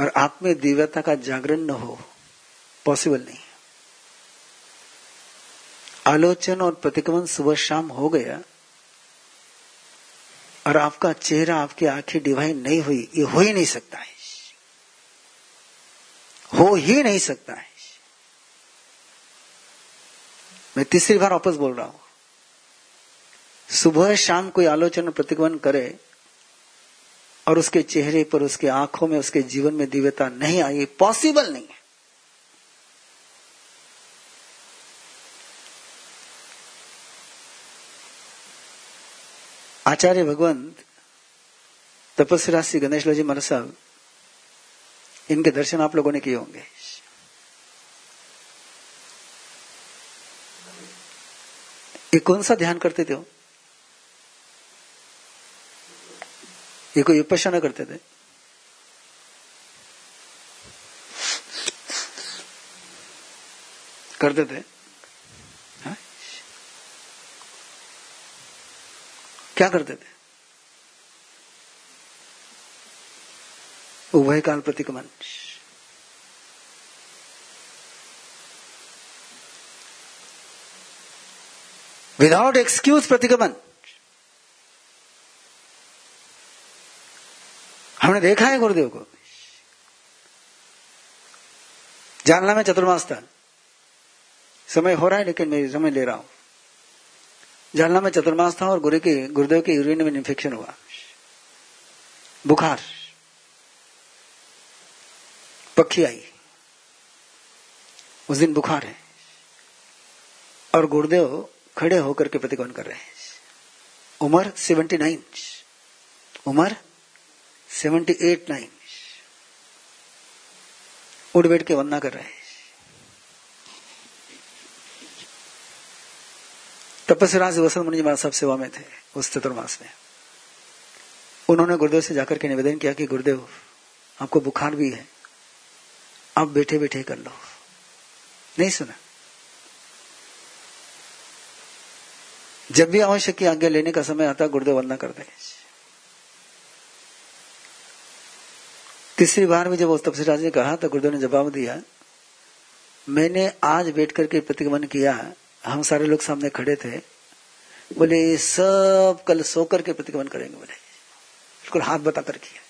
और आप में दिव्यता का जागरण न हो पॉसिबल नहीं। आलोचन और प्रतिक्रमण सुबह शाम हो गया। और आपका चेहरा, आपकी आँखें डिवाइन नहीं हुई, ये हो ही नहीं सकता है। हो ही नहीं सकता है। मैं तीसरी बार वापस बोल रहा हूँ। सुबह शाम कोई आलोचना प्रतिक्रमण करे और उसके चेहरे पर, उसके आँखों में, उसके जीवन में दिव्यता नहीं आई पॉसिबल नहीं है। आचार्य भगवंत तपस्वी राशि गणेश लोजी महाराज साहब इनके दर्शन आप लोगों ने किए होंगे। ये कौन सा ध्यान करते थे ये कोई विपसना करते थे? करते थे। क्या करते थे? उभय काल प्रतिकमन विदाउट एक्सक्यूज प्रतिगमन हमने देखा है गुरुदेव को। जानना में चतुर्मास था। समय हो रहा है लेकिन मैं समय ले रहा हूँ। जानना में चतुर्मास था और गुरु के, गुरुदेव के यूरिन में इन्फेक्शन हुआ। बुखार। पक्षी आई। उस दिन बुखार है। और गुरुदेव खड़े होकर के प्रतिकोन कर रहे हैं। उम्र सेवेंटी नाइन। उम्र सेवेंटी एट नाइन। उठ बैठ के वंदना कर रहे हैं। तपस्वी राज वसंत मुनि सब सेवा में थे, उस चतुर्मास में। उन्होंने गुरुदेव से जाकर के निवेदन किया कि, गुरुदेव, आपको बुखार भी है, आप बैठे बैठे कर लो। नहीं सुना। जब भी आवश्यक की आज्ञा लेने का समय आता, गुरुदेव वंदना करते हैं तीसरी बार में जब उस तपसी राज ने कहा तो गुरुदेव ने जवाब दिया, मैंने आज बैठ करके प्रतिगमन किया हम सारे लोग सामने खड़े थे। बोले, सब कल सोकर के प्रतिगमन करेंगे बोले। बिल्कुल हाथ बता कर किया।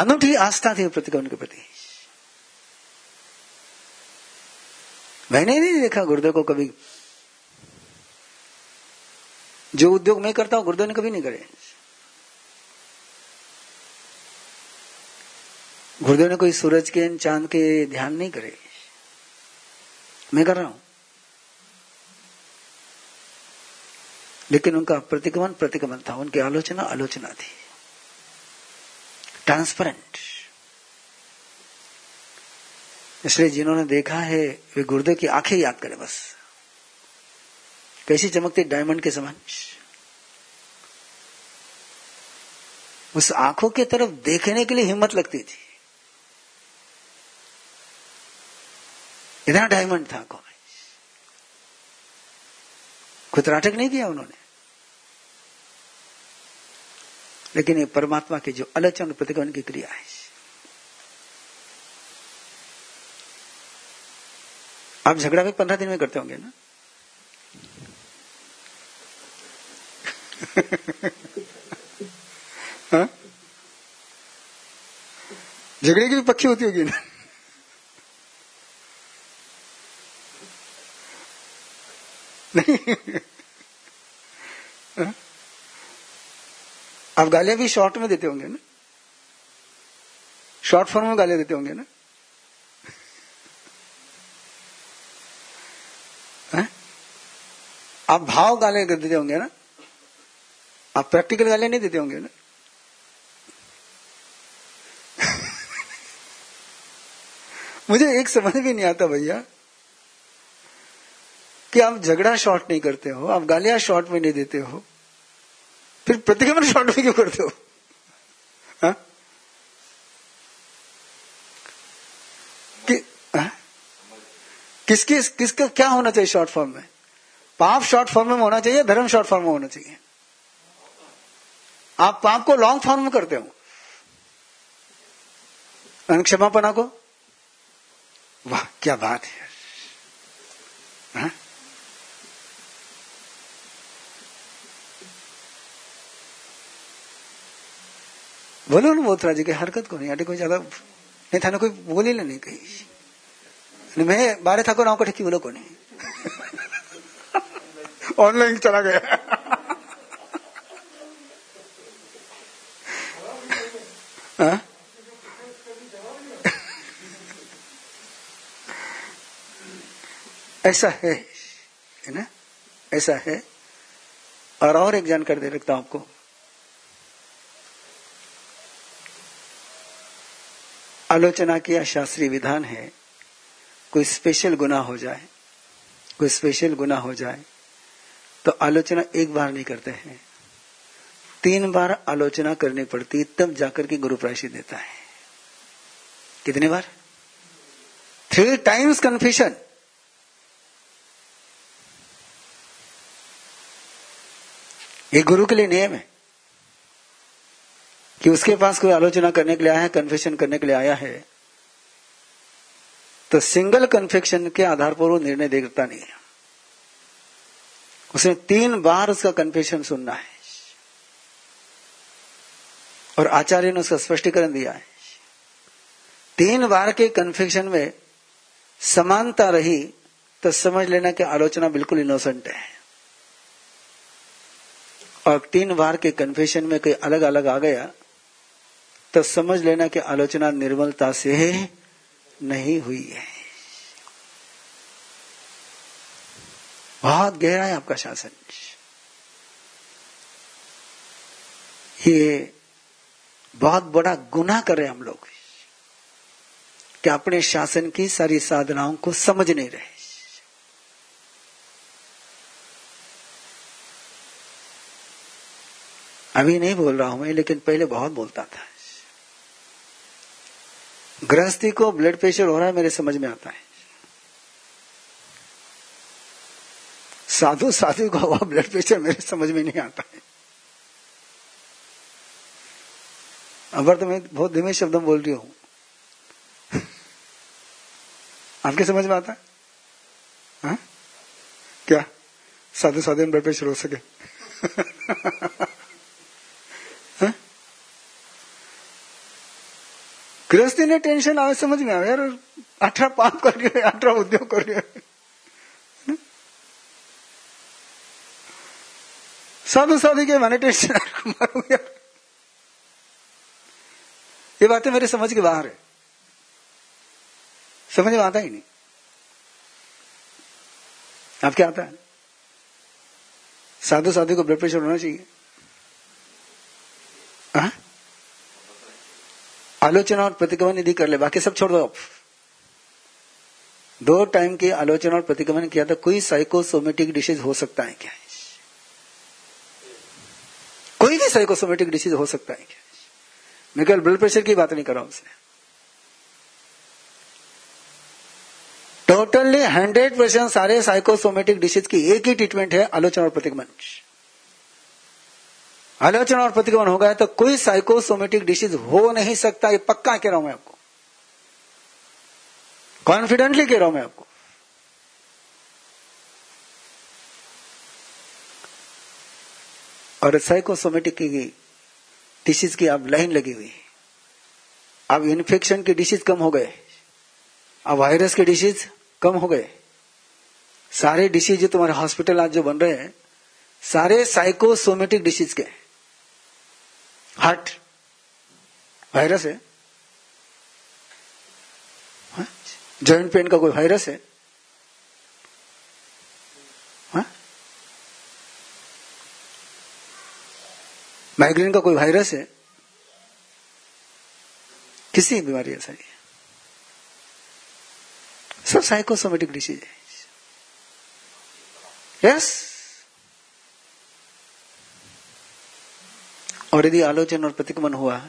अनूठी आस्था थी प्रतिगमन के प्रति। मैंने नहीं देखा गुरुदेव को कभी। जो उद्योग मैं करता हूँ, गुरुदेव ने कभी नहीं करे। गुरुदेव ने कोई सूरज के इन चाँद के ध्यान नहीं करे। मैं कर रहा हूँ। लेकिन उनका प्रतिगमन प्रतिगमन था, उनकी आलोचना आलोचना थी। ट्रांसपेरेंट इसलिए जिन्होंने देखा है, वे गुरुदेव की आँखें याद करें बस। कैसी चमकती डायमंड के समान उस आँखों की तरफ़ देखने के लिए हिम्मत लगती थी। इतना डायमंड था में खुद नाटक नहीं किया उन्होंने। लेकिन ये परमात्मा की जो अलचन प्रतिगमन की क्रिया है। आप झगड़ा भी पंद्रह दिन में करते होंगे ना? हाँ? झगड़े की भी पक्षी होती होगी ना? नहीं? आप गालियाँ भी शॉर्ट में देते होंगे ना शॉर्ट फॉर्म में गालियाँ देते होंगे ना? आप भाव गालियाँ देते होंगे ना आप प्रैक्टिकल गालियाँ नहीं देते होंगे ना मुझे एक समझ भी नहीं आता भैया कि आप झगड़ा शॉर्ट नहीं करते हो आप गालियाँ शॉर्ट में नहीं देते हो। फिर प्रतिक्रमण शॉर्ट में क्यों करते हो? हा? कि, हा? किसके किसका क्या होना चाहिए शॉर्ट फॉर्म में? पाप शॉर्ट फॉर्म में होना चाहिए धर्म शॉर्ट फॉर्म में होना चाहिए? आप पाप को लॉन्ग फॉर्म में करते हो? क्षमापना को? वाह क्या बात है। हा? बोलो ना बहुत राज़ी की हरकत को नहीं अटे कोई ज़्यादा नहीं था ना कोई बोली ना नहीं कही। मैं बारे था को ना ठेकी बोलो को नहीं ऑनलाइन चला गया। हाँ? ऐसा है है ना? ऐसा है। और और एक जानकारी दे रखता हूँ आपको। आलोचना किया शास्त्रीय विधान है, कोई स्पेशल गुना हो जाए, कोई स्पेशल गुना हो जाए तो आलोचना एक बार नहीं करते हैं। तीन बार आलोचना करनी पड़ती, तब जाकर के गुरु प्रायश्चित देता है। कितने बार? थ्री टाइम्स कन्फ्यूशन ये गुरु के लिए नियम है। कि उसके पास कोई आलोचना करने के लिए आया है कन्फेशन करने के लिए आया है तो सिंगल कन्फेक्शन के आधार पर वो निर्णय देता नहीं है। उसने तीन बार उसका कन्फेशन सुनना है और आचार्य ने उसका स्पष्टीकरण दिया है। तीन बार के कन्फेक्शन में समानता रही तो समझ लेना कि आलोचना बिल्कुल इनोसेंट है। और तीन बार के कन्फेशन में कोई अलग अलग आ गया तो समझ लेना कि आलोचना निर्मलता से नहीं हुई है। बहुत गहरा है आपका शासन। ये बहुत बड़ा गुनाह कर रहे हम लोग। कि अपने शासन की सारी साधनाओं को समझ नहीं रहे। अभी नहीं बोल रहा हूँ मैं, लेकिन पहले बहुत बोलता था। गृहस्थी को ब्लड प्रेशर हो रहा है मेरे समझ में आता है। साधु साधु का हुआ ब्लड प्रेशर मेरे समझ में नहीं आता है। अबर तो मैं बहुत धीमे शब्द में बोल रही हूँ। आपके समझ में आता है? हा? क्या? साधु साधु में ब्लड प्रेशर हो सके? गृहस्थी ने टेंशन आवे समझ में आवे यार अठारह पाप कर रही है अठारह उद्योग कर रही है साधु साधु के मैंने टेंशन मारू, यार। ये बातें मेरे समझ के बाहर है। समझ में आता ही नहीं। आप क्या आता है? साधु साधु को ब्लड प्रेशर होना चाहिए। हाँ? आलोचना और प्रतिगमन यदि कर ले, बाकी सब छोड़ दो दो टाइम की आलोचना और प्रतिगमन किया था कोई साइकोसोमेटिक डिसीज हो सकता है क्या? कोई भी साइकोसोमेटिक डिसीज हो सकता है क्या? मैं केवल ब्लड प्रेशर की बात नहीं कर रहा हूँ उसने टोटली हंड्रेड परसेंट सारे साइकोसोमेटिक डिसीज की एक ही ट्रीटमेंट है आलोचना और प्रतिगमन। आलोचना और प्रतिगमन होगा तो कोई साइकोसोमेटिक डिसीज हो नहीं सकता, ये पक्का कह रहा हूँ मैं आपको। कॉन्फिडेंटली कह रहा हूँ मैं आपको। और साइकोसोमेटिक की डिसीज की अब लाइन लगी हुई है। अब इन्फेक्शन के डिसीज कम हो गए। अब वायरस के डिसीज कम हो गए। सारे डिसीज जो तुम्हारे हॉस्पिटल आज जो बन रहे हैं, सारे साइकोसोमेटिक डिसीज के हार्ट वायरस है? जॉइंट हाँ? पेन का कोई वायरस है? माइग्रेन का कोई वायरस है? किसी बीमारी ऐसा नहीं सब साइकोसोमेटिक डिसीज है। यस और यदि आलोचन और प्रतिक्रमण हुआ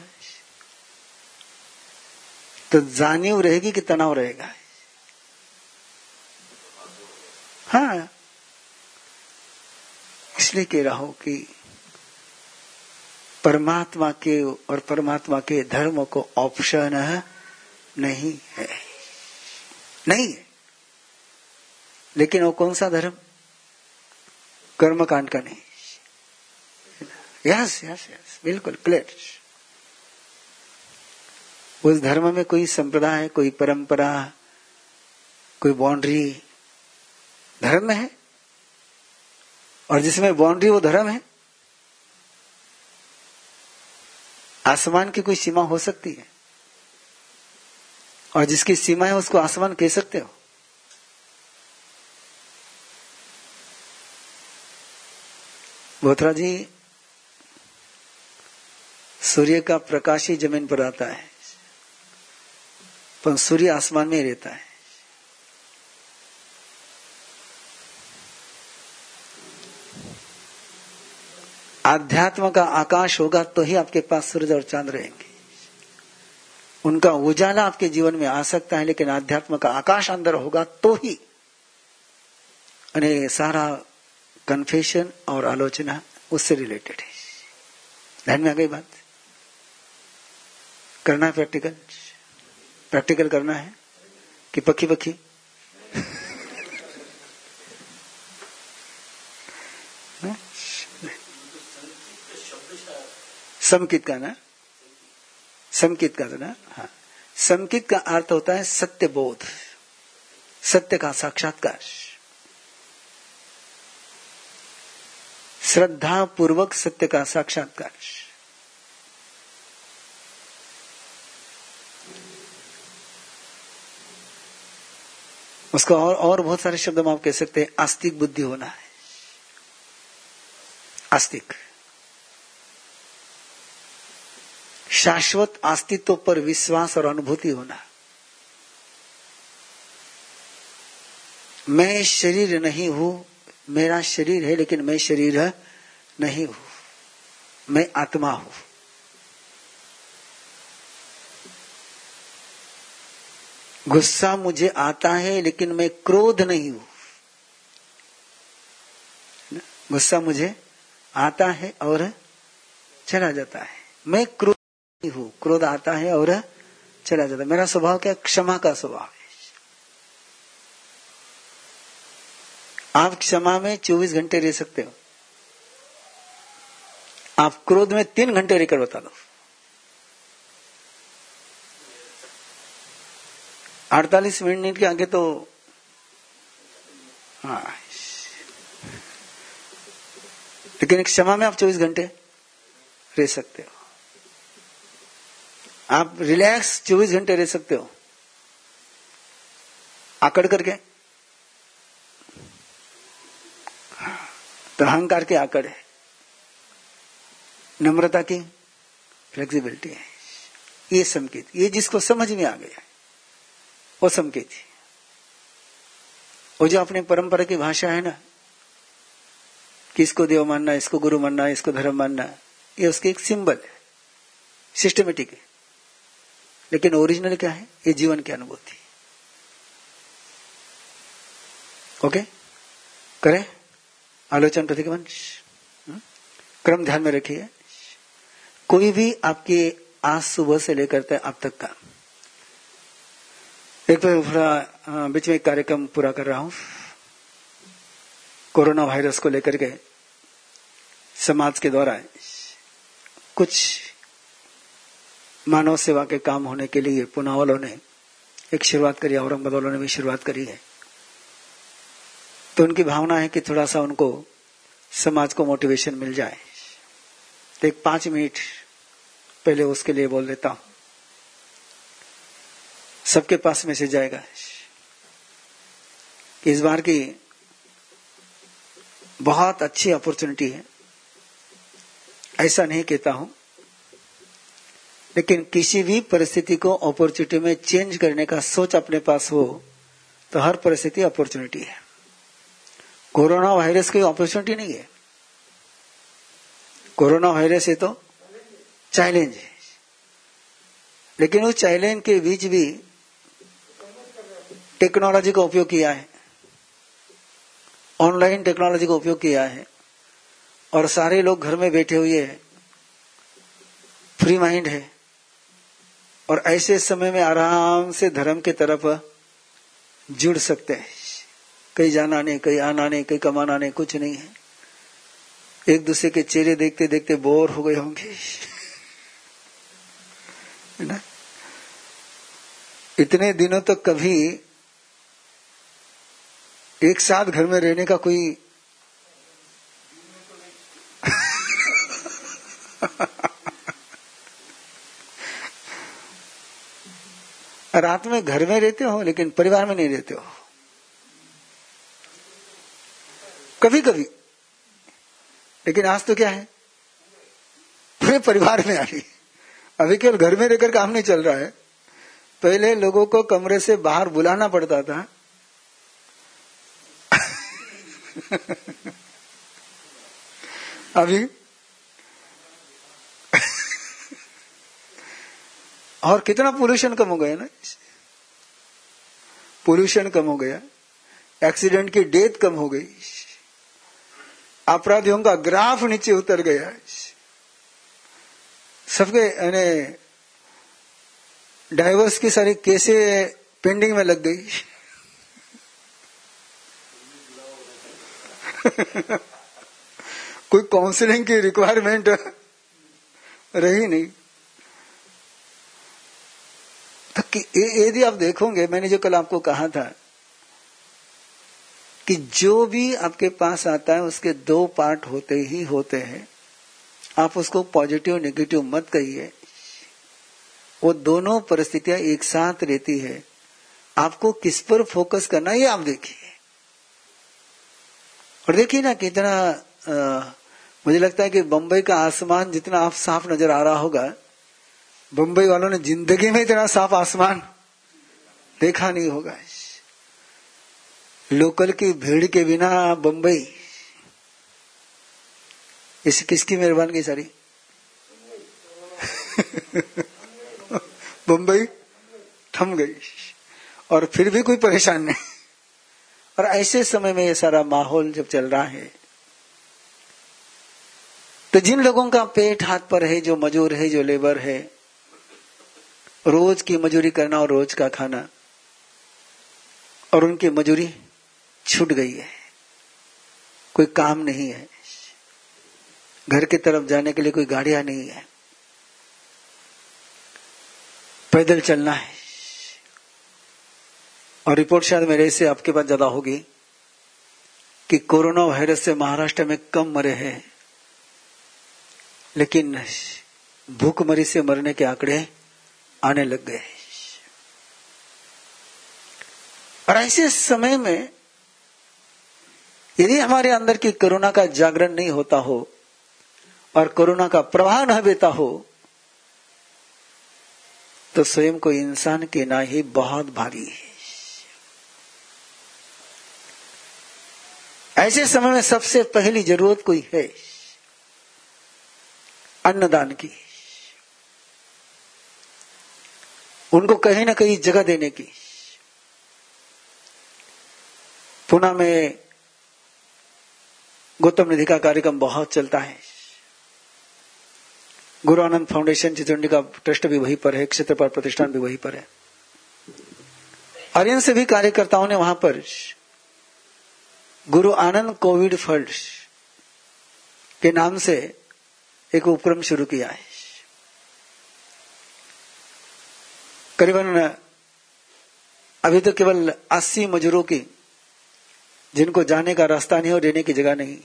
तो जानिव रहेगी कि तनाव रहेगा। हाँ। इसलिए कह रहा हूँ कि परमात्मा के और परमात्मा के धर्म को ऑप्शन नहीं है। नहीं है। लेकिन वो कौन सा धर्म? कर्मकांड का नहीं। यस यस यस बिल्कुल क्लियर उस धर्म में कोई संप्रदाय, कोई परंपरा, कोई बाउंड्री धर्म है? और जिसमें बाउंड्री वो धर्म है, आसमान की कोई सीमा हो सकती है? और जिसकी सीमा है, उसको आसमान कह सकते हो? बोथरा जी सूर्य का प्रकाश ही ज़मीन पर आता है, पर सूर्य आसमान में ही रहता है। आध्यात्म का आकाश होगा तो ही आपके पास सूरज और चाँद रहेंगे। उनका उजाला आपके जीवन में आ सकता है, लेकिन आध्यात्म का आकाश अंदर होगा तो ही। अरे सारा कन्फेशन और आलोचना उससे रिलेटेड है। ध्यान में आ गई बात? करना है प्रैक्टिकल प्रैक्टिकल करना है? कि पक्की पक्की समकित का ना? समकित का ना? हाँ। समकित का अर्थ होता है सत्य बोध सत्य का साक्षात्कार। श्रद्धा पूर्वक सत्य का साक्षात्कार। उसका और और बहुत सारे शब्द में आप कह सकते हैं, आस्तिक बुद्धि होना है। आस्तिक। शाश्वत अस्तित्व पर विश्वास और अनुभूति होना। मैं शरीर नहीं हूँ, मेरा शरीर है, लेकिन मैं शरीर नहीं हूँ। मैं आत्मा हूँ। गुस्सा मुझे आता है, लेकिन मैं क्रोध नहीं हूँ। गुस्सा मुझे आता है और चला जाता है। मैं क्रोध नहीं हूँ, क्रोध आता है और चला जाता है। मेरा स्वभाव क्या? क्षमा का स्वभाव है। आप क्षमा में 24 घंटे रह सकते हो। आप क्रोध में तीन घंटे रहकर बता दो। अड़तालीस मिनट के आगे तो हाँ। लेकिन क्षमा में आप 24 घंटे रह सकते हो। आप रिलैक्स 24 घंटे रह सकते हो। आकड़ करके। तो अहंकार की आकड़ है। नम्रता की फ्लेक्सिबिलिटी है। ये संकेत, ये जिसको समझ में आ गया वो संकेत है वो जो अपनी परंपरा की भाषा है ना किसको देव मानना, इसको गुरु मानना, इसको धर्म मानना, ये उसके एक सिंबल है सिस्टमेटिक है। लेकिन ओरिजिनल क्या है? ये जीवन की अनुभूति। ओके करें? आलोचन प्रतिक्रमण क्रम ध्यान में रखिए। कोई भी आपके आज सुबह से लेकर अब तक का एक तो थोड़ा बीच में कार्यक्रम पूरा कर रहा हूँ। कोरोना वायरस को लेकर के समाज के द्वारा कुछ मानव सेवा के काम होने के लिए पुना वालों ने एक शुरुआत करी, औरंगाबाद वालों ने भी शुरुआत करी है। तो उनकी भावना है कि थोड़ा सा उनको समाज को मोटिवेशन मिल जाए। तो एक पाँच मिनट पहले उसके लिए बोल देता हूँ। सबके पास मैसेज जाएगा। इस बार की बहुत अच्छी अपॉर्चुनिटी है। ऐसा नहीं कहता हूँ। लेकिन किसी भी परिस्थिति को अपॉर्चुनिटी में चेंज करने का सोच अपने पास हो तो हर परिस्थिति अपॉर्चुनिटी है। कोरोना वायरस की अपॉर्चुनिटी नहीं है। कोरोना वायरस है तो चैलेंज है। लेकिन उस चैलेंज के बीच भी टेक्नोलॉजी का उपयोग किया है। ऑनलाइन टेक्नोलॉजी का उपयोग किया है। और सारे लोग घर में बैठे हुए हैं। फ्री माइंड है। और ऐसे समय में आराम से धर्म के तरफ़ जुड़ सकते हैं। कहीं जाना नहीं, कहीं आना नहीं, कहीं कमाना नहीं, कुछ नहीं है। एक दूसरे के चेहरे देखते देखते बोर हो गए होंगे। ना? इतने दिनों तक तो कभी एक साथ घर में रहने का कोई रात में घर में रहते हो, लेकिन परिवार में नहीं रहते हो? कभी कभी लेकिन आज तो क्या है? पूरे परिवार में आ गई। अभी केवल घर में रहकर काम नहीं चल रहा है। पहले लोगों को कमरे से बाहर बुलाना पड़ता था। अभी? और कितना पोल्यूशन कम हो गया ना पोल्यूशन कम हो गया। एक्सीडेंट की डेथ कम हो गई। अपराधियों का ग्राफ नीचे उतर गया। सबके, यानी डाइवर्स की सारी केसे पेंडिंग में लग गई। कोई काउंसलिंग की रिक्वायरमेंट रही नहीं। तो यदि आप देखोगे, मैंने जो कल आपको कहा था कि जो भी आपके पास आता है, उसके दो पार्ट होते ही होते हैं। आप उसको पॉजिटिव नेगेटिव मत कहिए। वो दोनों परिस्थितियाँ एक साथ रहती है। आपको किस पर फोकस करना ये आप देखिए। और देखिए ना कितना आ, मुझे लगता है कि बंबई का आसमान जितना आप साफ़ नज़र आ रहा होगा बंबई वालों ने ज़िंदगी में इतना साफ़ आसमान देखा नहीं होगा। लोकल की भीड़ के बिना बंबई इस किसकी मेहरबानी सारी? बंबई थम गई और फिर भी कोई परेशान नहीं। और ऐसे समय में ये सारा माहौल जब चल रहा है तो जिन लोगों का पेट हाथ पर है, जो मजूर है, जो लेबर है, रोज की मजूरी करना और रोज का खाना, और उनकी मजूरी छूट गई है, कोई काम नहीं है, घर की तरफ़ जाने के लिए कोई गाड़ियाँ नहीं है, पैदल चलना है। और रिपोर्ट शायद मेरे से आपके पास ज़्यादा होगी कि कोरोना वायरस से महाराष्ट्र में कम मरे हैं, लेकिन भूखमरी से मरने के आंकड़े आने लग गए और ऐसे समय में यदि हमारे अंदर की कोरोना का जागरण नहीं होता हो और कोरोना का प्रवाह न बेता हो तो स्वयं को इंसान के ना ही बहुत भारी है। ऐसे समय में सबसे पहली ज़रूरत कोई है? अन्नदान की। उनको कहीं ना कहीं जगह देने की। पुणे में गौतम निधि का कार्यक्रम बहुत चलता है। गुरु आनंद फाउंडेशन चितौंडी का ट्रस्ट भी वहीं पर है क्षेत्रपाल प्रतिष्ठान भी वहीं पर है। और इन सभी कार्यकर्ताओं ने वहाँ पर गुरु आनंद कोविड फंड के नाम से एक उपक्रम शुरू किया है। करीबन, अभी तो केवल 80 मजूरों की, जिनको जाने का रास्ता नहीं और देने की जगह नहीं,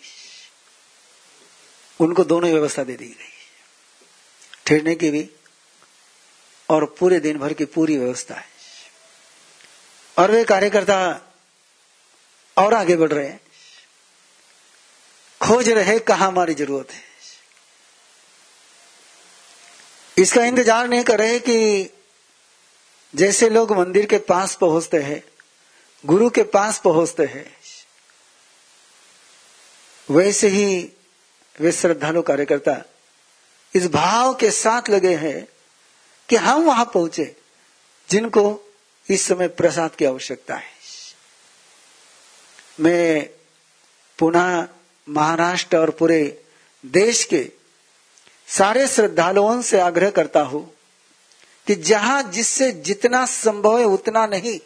उनको दोनों व्यवस्था दे दी गई ठहरने की भी और पूरे दिन भर की पूरी व्यवस्था है। और वे कार्यकर्ता और आगे बढ़ रहे हैं। खोज रहे कहा हमारी ज़रूरत है। इसका इंतज़ार नहीं कर रहे कि जैसे लोग मंदिर के पास पहुँचते हैं, गुरु के पास पहुँचते हैं, वैसे ही वे श्रद्धालु कार्यकर्ता इस भाव के साथ लगे हैं कि हम वहाँ पहुँचे, जिनको इस समय प्रसाद की आवश्यकता है। मैं पुनः महाराष्ट्र और पूरे देश के सारे श्रद्धालुओं से आग्रह करता हूँ कि जहाँ जिससे जितना संभव है उतना नहीं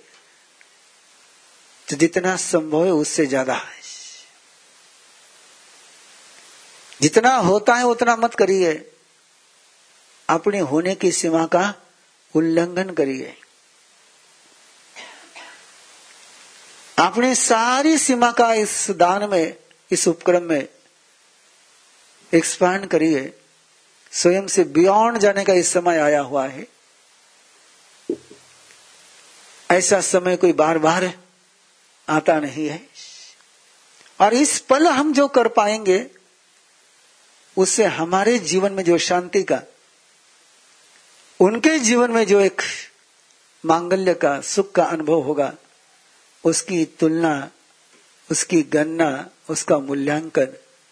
तो जितना संभव है उससे ज़्यादा है। जितना होता है उतना मत करिए। अपने होने की सीमा का उल्लंघन करिए। अपनी सारी सीमा का इस दान में, इस उपक्रम में एक्सपांड करिए। स्वयं से बियॉन्ड जाने का इस समय आया हुआ है। ऐसा समय कोई बार बार आता नहीं है। और इस पल हम जो कर पाएँगे, उससे हमारे जीवन में जो शांति का, उनके जीवन में जो एक मांगल्य का, सुख का अनुभव होगा उसकी तुलना, उसकी गणना, उसका मूल्यांकन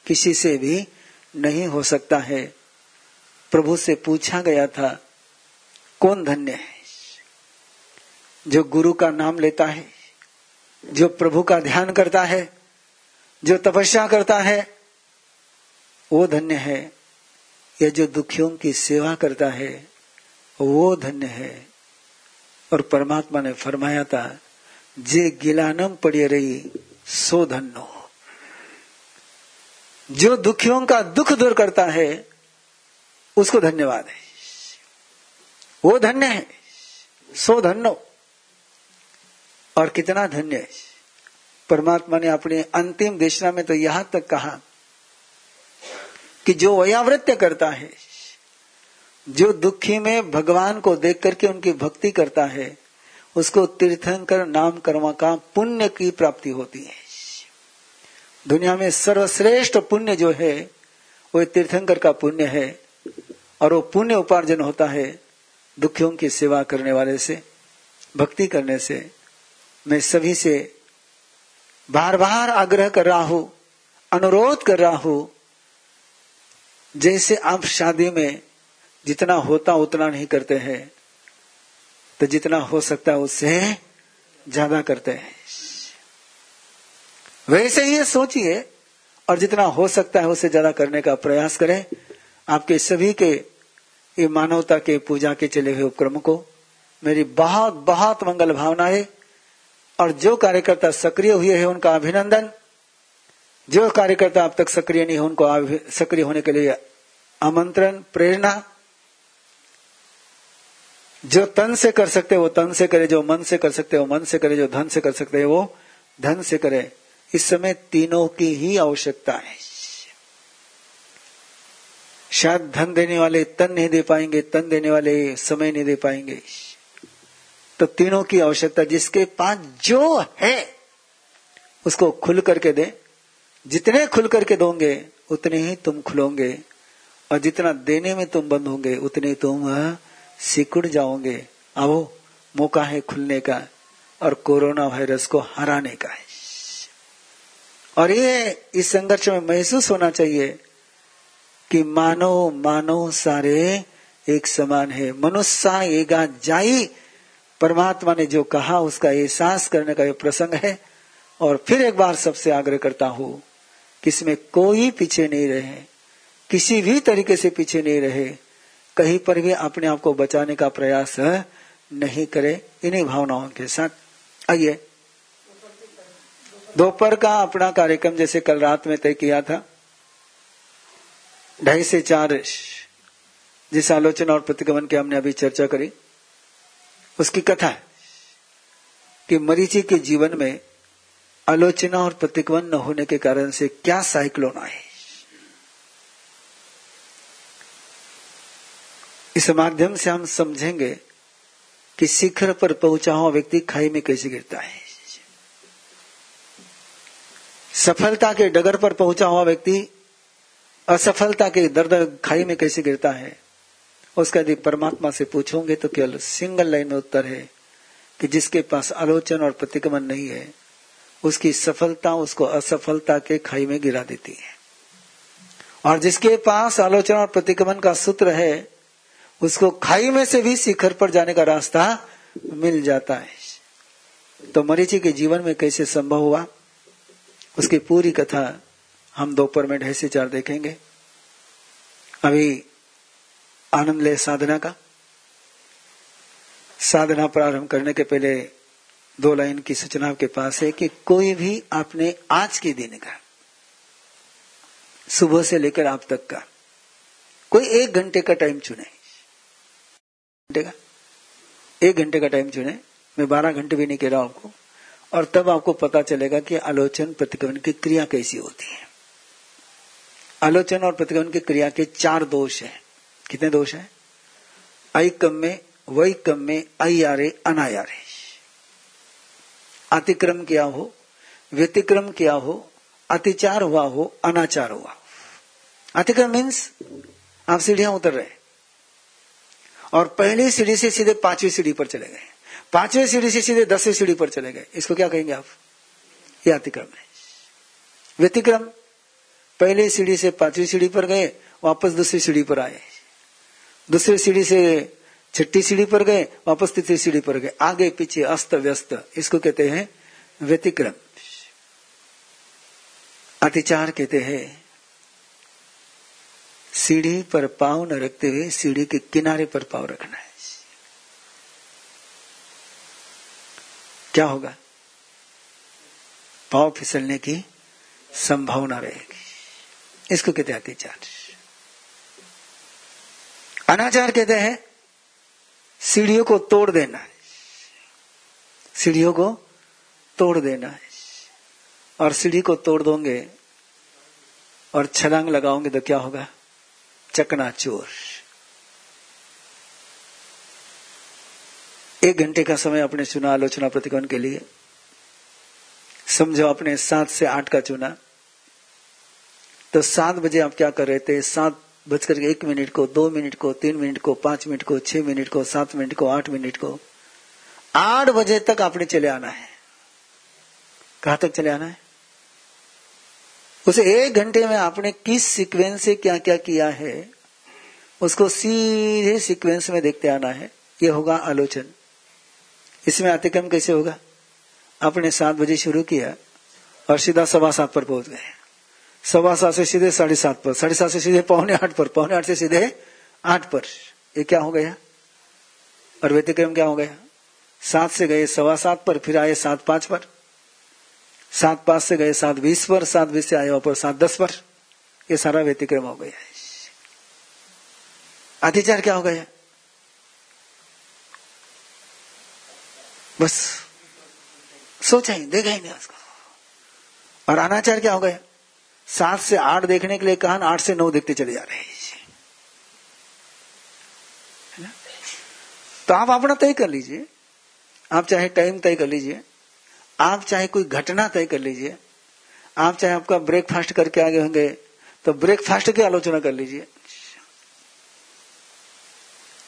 किसी से भी नहीं हो सकता है। प्रभु से पूछा गया था, कौन धन्य है? जो गुरु का नाम लेता है, जो प्रभु का ध्यान करता है, जो तपस्या करता है, वो धन्य है। या जो दुखियों की सेवा करता है, वो धन्य है। और परमात्मा ने फरमाया था जे गिलानम पड़ी रही, सो धन्यो जो दुखियों का दुख दूर करता है, उसको धन्यवाद है। वो धन्य है, सो धन्यो और कितना धन्य है। परमात्मा ने अपने अंतिम देशना में तो यहाँ तक कहा कि जो वयावृत्य करता है, जो दुखी में भगवान को देख करके उनकी भक्ति करता है उसको तीर्थंकर नाम कर्म का पुण्य की प्राप्ति होती है। दुनिया में सर्वश्रेष्ठ पुण्य जो है, वो तीर्थंकर का पुण्य है और वो पुण्य उपार्जन होता है दुखियों की सेवा करने वाले से, भक्ति करने से। मैं सभी से बार बार आग्रह कर रहा हूँ, अनुरोध कर रहा हूँ, जैसे आप शादी में जितना होता उतना नहीं करते हैं तो जितना हो सकता है उससे ज़्यादा करते हैं। वैसे ही सोचिए, और जितना हो सकता है उससे ज़्यादा करने का प्रयास करें। आपके सभी के, ये मानवता के पूजा के चले हुए उपक्रम को मेरी बहुत बहुत मंगल भावना है और जो कार्यकर्ता सक्रिय हुए हैं उनका अभिनंदन। जो कार्यकर्ता अब तक सक्रिय नहीं है, उनको सक्रिय होने के लिए आमंत्रण, प्रेरणा जो तन से कर सकते वो तन से करे, जो मन से कर सकते वो मन से करे, जो धन से कर सकते वो धन से करे। इस समय तीनों की ही आवश्यकता है। शायद धन देने वाले तन नहीं दे पाएँगे, तन देने वाले समय नहीं दे पाएँगे। तो तीनों की आवश्यकता, जिसके पास जो है, उसको खुल करके दे। जितने खुल करके दोगे, उतने ही तुम खुलोगे। और जितना देने में तुम बंद होंगे, उतने तुम सिकुड़ जाओगे। आओ, मौका है खुलने का और कोरोना वायरस को हराने का है। और ये इस संघर्ष में महसूस होना चाहिए कि मानो मानो सारे एक समान है। मनुष्य एगा जाई, परमात्मा ने जो कहा, उसका एहसास करने का ये प्रसंग है। और फिर एक बार सबसे आग्रह करता हूँ कि इसमें कोई पीछे नहीं रहे, किसी भी तरीके से पीछे नहीं रहे कहीं पर भी अपने आप को बचाने का प्रयास नहीं करे, इन्हीं भावनाओं के साथ। आइए। दोपहर का अपना कार्यक्रम जैसे कल रात में तय किया था। ढाई से चार जिस आलोचना और प्रतिगमन की हमने अभी चर्चा करी, उसकी कथा है कि मरीची के जीवन में आलोचना और प्रतिगमन न होने के कारण से क्या साइक्लोन आए। इस माध्यम से हम समझेंगे कि शिखर पर पहुँचा हुआ व्यक्ति खाई में कैसे गिरता है। सफलता के डगर पर पहुँचा हुआ व्यक्ति असफलता के दर्द खाई में कैसे गिरता है, उसका यदि परमात्मा से पूछोगे तो केवल सिंगल लाइन में उत्तर है कि जिसके पास आलोचन और प्रतिक्रमण नहीं है, उसकी सफलता उसको असफलता के खाई में गिरा देती है। और जिसके पास आलोचना और प्रतिक्रमण का सूत्र है उसको खाई में से भी शिखर पर जाने का रास्ता मिल जाता है। तो मरीची के जीवन में कैसे संभव हुआ? उसकी पूरी कथा हम दोपहर में ढाई से चार देखेंगे। अभी आनंद ले साधना का। साधना प्रारंभ करने के पहले दो लाइन की सूचना के पास है कि कोई भी आपने आज के दिन का, सुबह से लेकर आप तक का, कोई एक घंटे का टाइम चुने। घंटे का। एक घंटे का टाइम चुने। मैं बारह घंटे भी नहीं कह रहा हूँ आपको। और तब आपको पता चलेगा कि आलोचन प्रतिक्रमण की क्रिया कैसी होती है। आलोचन और प्रतिक्रमण की क्रिया के चार दोष है। कितने दोष है? कम में, वही कम में अयारे अनायारे अतिक्रम किया हो, व्यतिक्रम किया हो, अतिचार हुआ हो, अनाचार हुआ अतिक्रम मीन्स आप सीढ़ियाँ उतर रहे और पहली सीढ़ी से सीधे पांचवी सीढ़ी पर चले गए। पांचवी सीढ़ी से सीधे दसवीं सीढ़ी पर चले गए। इसको क्या कहेंगे आप? ये अतिक्रम है व्यतिक्रम। पहले सीढ़ी से पांचवी सीढ़ी पर गए, वापस दूसरी सीढ़ी पर आए। दूसरी सीढ़ी से छठी सीढ़ी पर गए, वापस तीसरी सीढ़ी पर गए। आगे, पीछे, अस्त व्यस्त। इसको कहते हैं व्यतिक्रम। अतिचार कहते हैं। सीढ़ी पर पाव न रखते हुए सीढ़ी के किनारे पर पाव रखना है। क्या होगा? पाव फिसलने की संभावना रहेगी। इसको कहते हैं अत्याचार अनाचार कहते हैं सीढ़ियों को तोड़ देना है। सीढ़ियों को तोड़ देना है। और सीढ़ी को तोड़ दोगे और छलांग लगाओगे तो क्या होगा? चकना चोर एक घंटे का समय आपने चुना आलोचना प्रतिकोण के लिए। समझो आपने सात से आठ का चुना। तो सात बजे आप क्या कर रहे थे? सात बजकर एक मिनट को, दो मिनट को, तीन मिनट को, पाँच मिनट को, छह मिनट को, सात मिनट को, आठ मिनट को। आठ बजे तक आपने चले आना है। कहा तक चले आना है? उस एक घंटे में आपने किस सीक्वेंस से क्या क्या किया है, उसको सीधे सीक्वेंस में देखते आना है। ये होगा आलोचन। इसमें अतिक्रम कैसे होगा? आपने सात बजे शुरू किया और सीधा सवा सात पर पहुँच गए। सवा सात से सीधे साढ़े सात पर, साढ़े सात से सीधे पौने आठ पर, पौने आठ से सीधे आठ पर। ये क्या हो गया? और व्यतिक्रम क्या हो गया? सात से गए सवा सात पर, फिर आए सात पाँच पर। सात पाँच से गए, सात बीस पर, सात बीस से आए वापर सात दस पर। ये सारा व्यतिक्रम हो गया अतिचार क्या हो गया? बस सोचा ही देखा ही नहीं उसको और अनाचार क्या हो गया? सात से आठ देखने के लिए कहा आठ से नौ देखते चले जा रहे हैं। तो आप अपना तय कर लीजिए। आप चाहे टाइम तय कर लीजिए। आप चाहे कोई घटना तय कर लीजिए, आप चाहे आपका ब्रेकफास्ट करके आगे होंगे तो ब्रेकफास्ट की आलोचना कर लीजिए।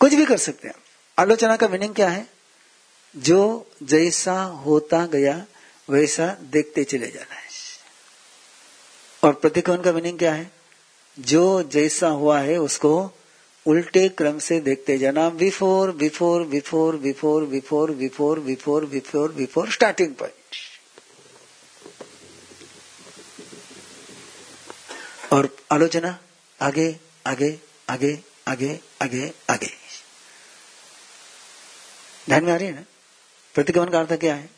कुछ भी कर सकते हैं। आलोचना का मीनिंग क्या है? जो जैसा होता गया, वैसा देखते चले जाना है। और प्रतिकोण का मीनिंग क्या है? जो जैसा हुआ है, उसको उल्टे क्रम से देखते जाना। Before before before before before before before before before starting point और आलोचना, आगे आगे आगे आगे आगे आगे। ध्यान में आ रही है ना? प्रतिगमन का अर्थ क्या है?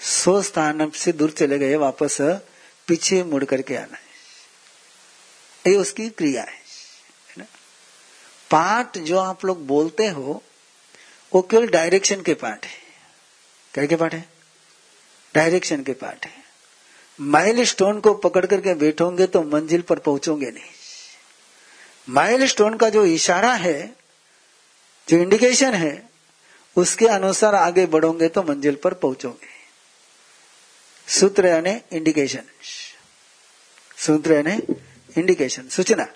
सो स्थान से दूर चले गए, वापस पीछे मुड़ करके आना है। ये उसकी क्रिया है ना? पाठ जो आप लोग बोलते हो, वो केवल डायरेक्शन के पाठ है। क्या के पाठ है? डायरेक्शन के पाठ है। माइल स्टोन को पकड़ करके बैठोगे तो मंजिल पर पहुंचोगे नहीं। माइल स्टोन का जो इशारा है, जो इंडिकेशन है, उसके अनुसार आगे बढ़ोगे तो मंजिल पर पहुंचोगे। सूत्र यानी इंडिकेशन सूत्र यानी इंडिकेशन सूचना।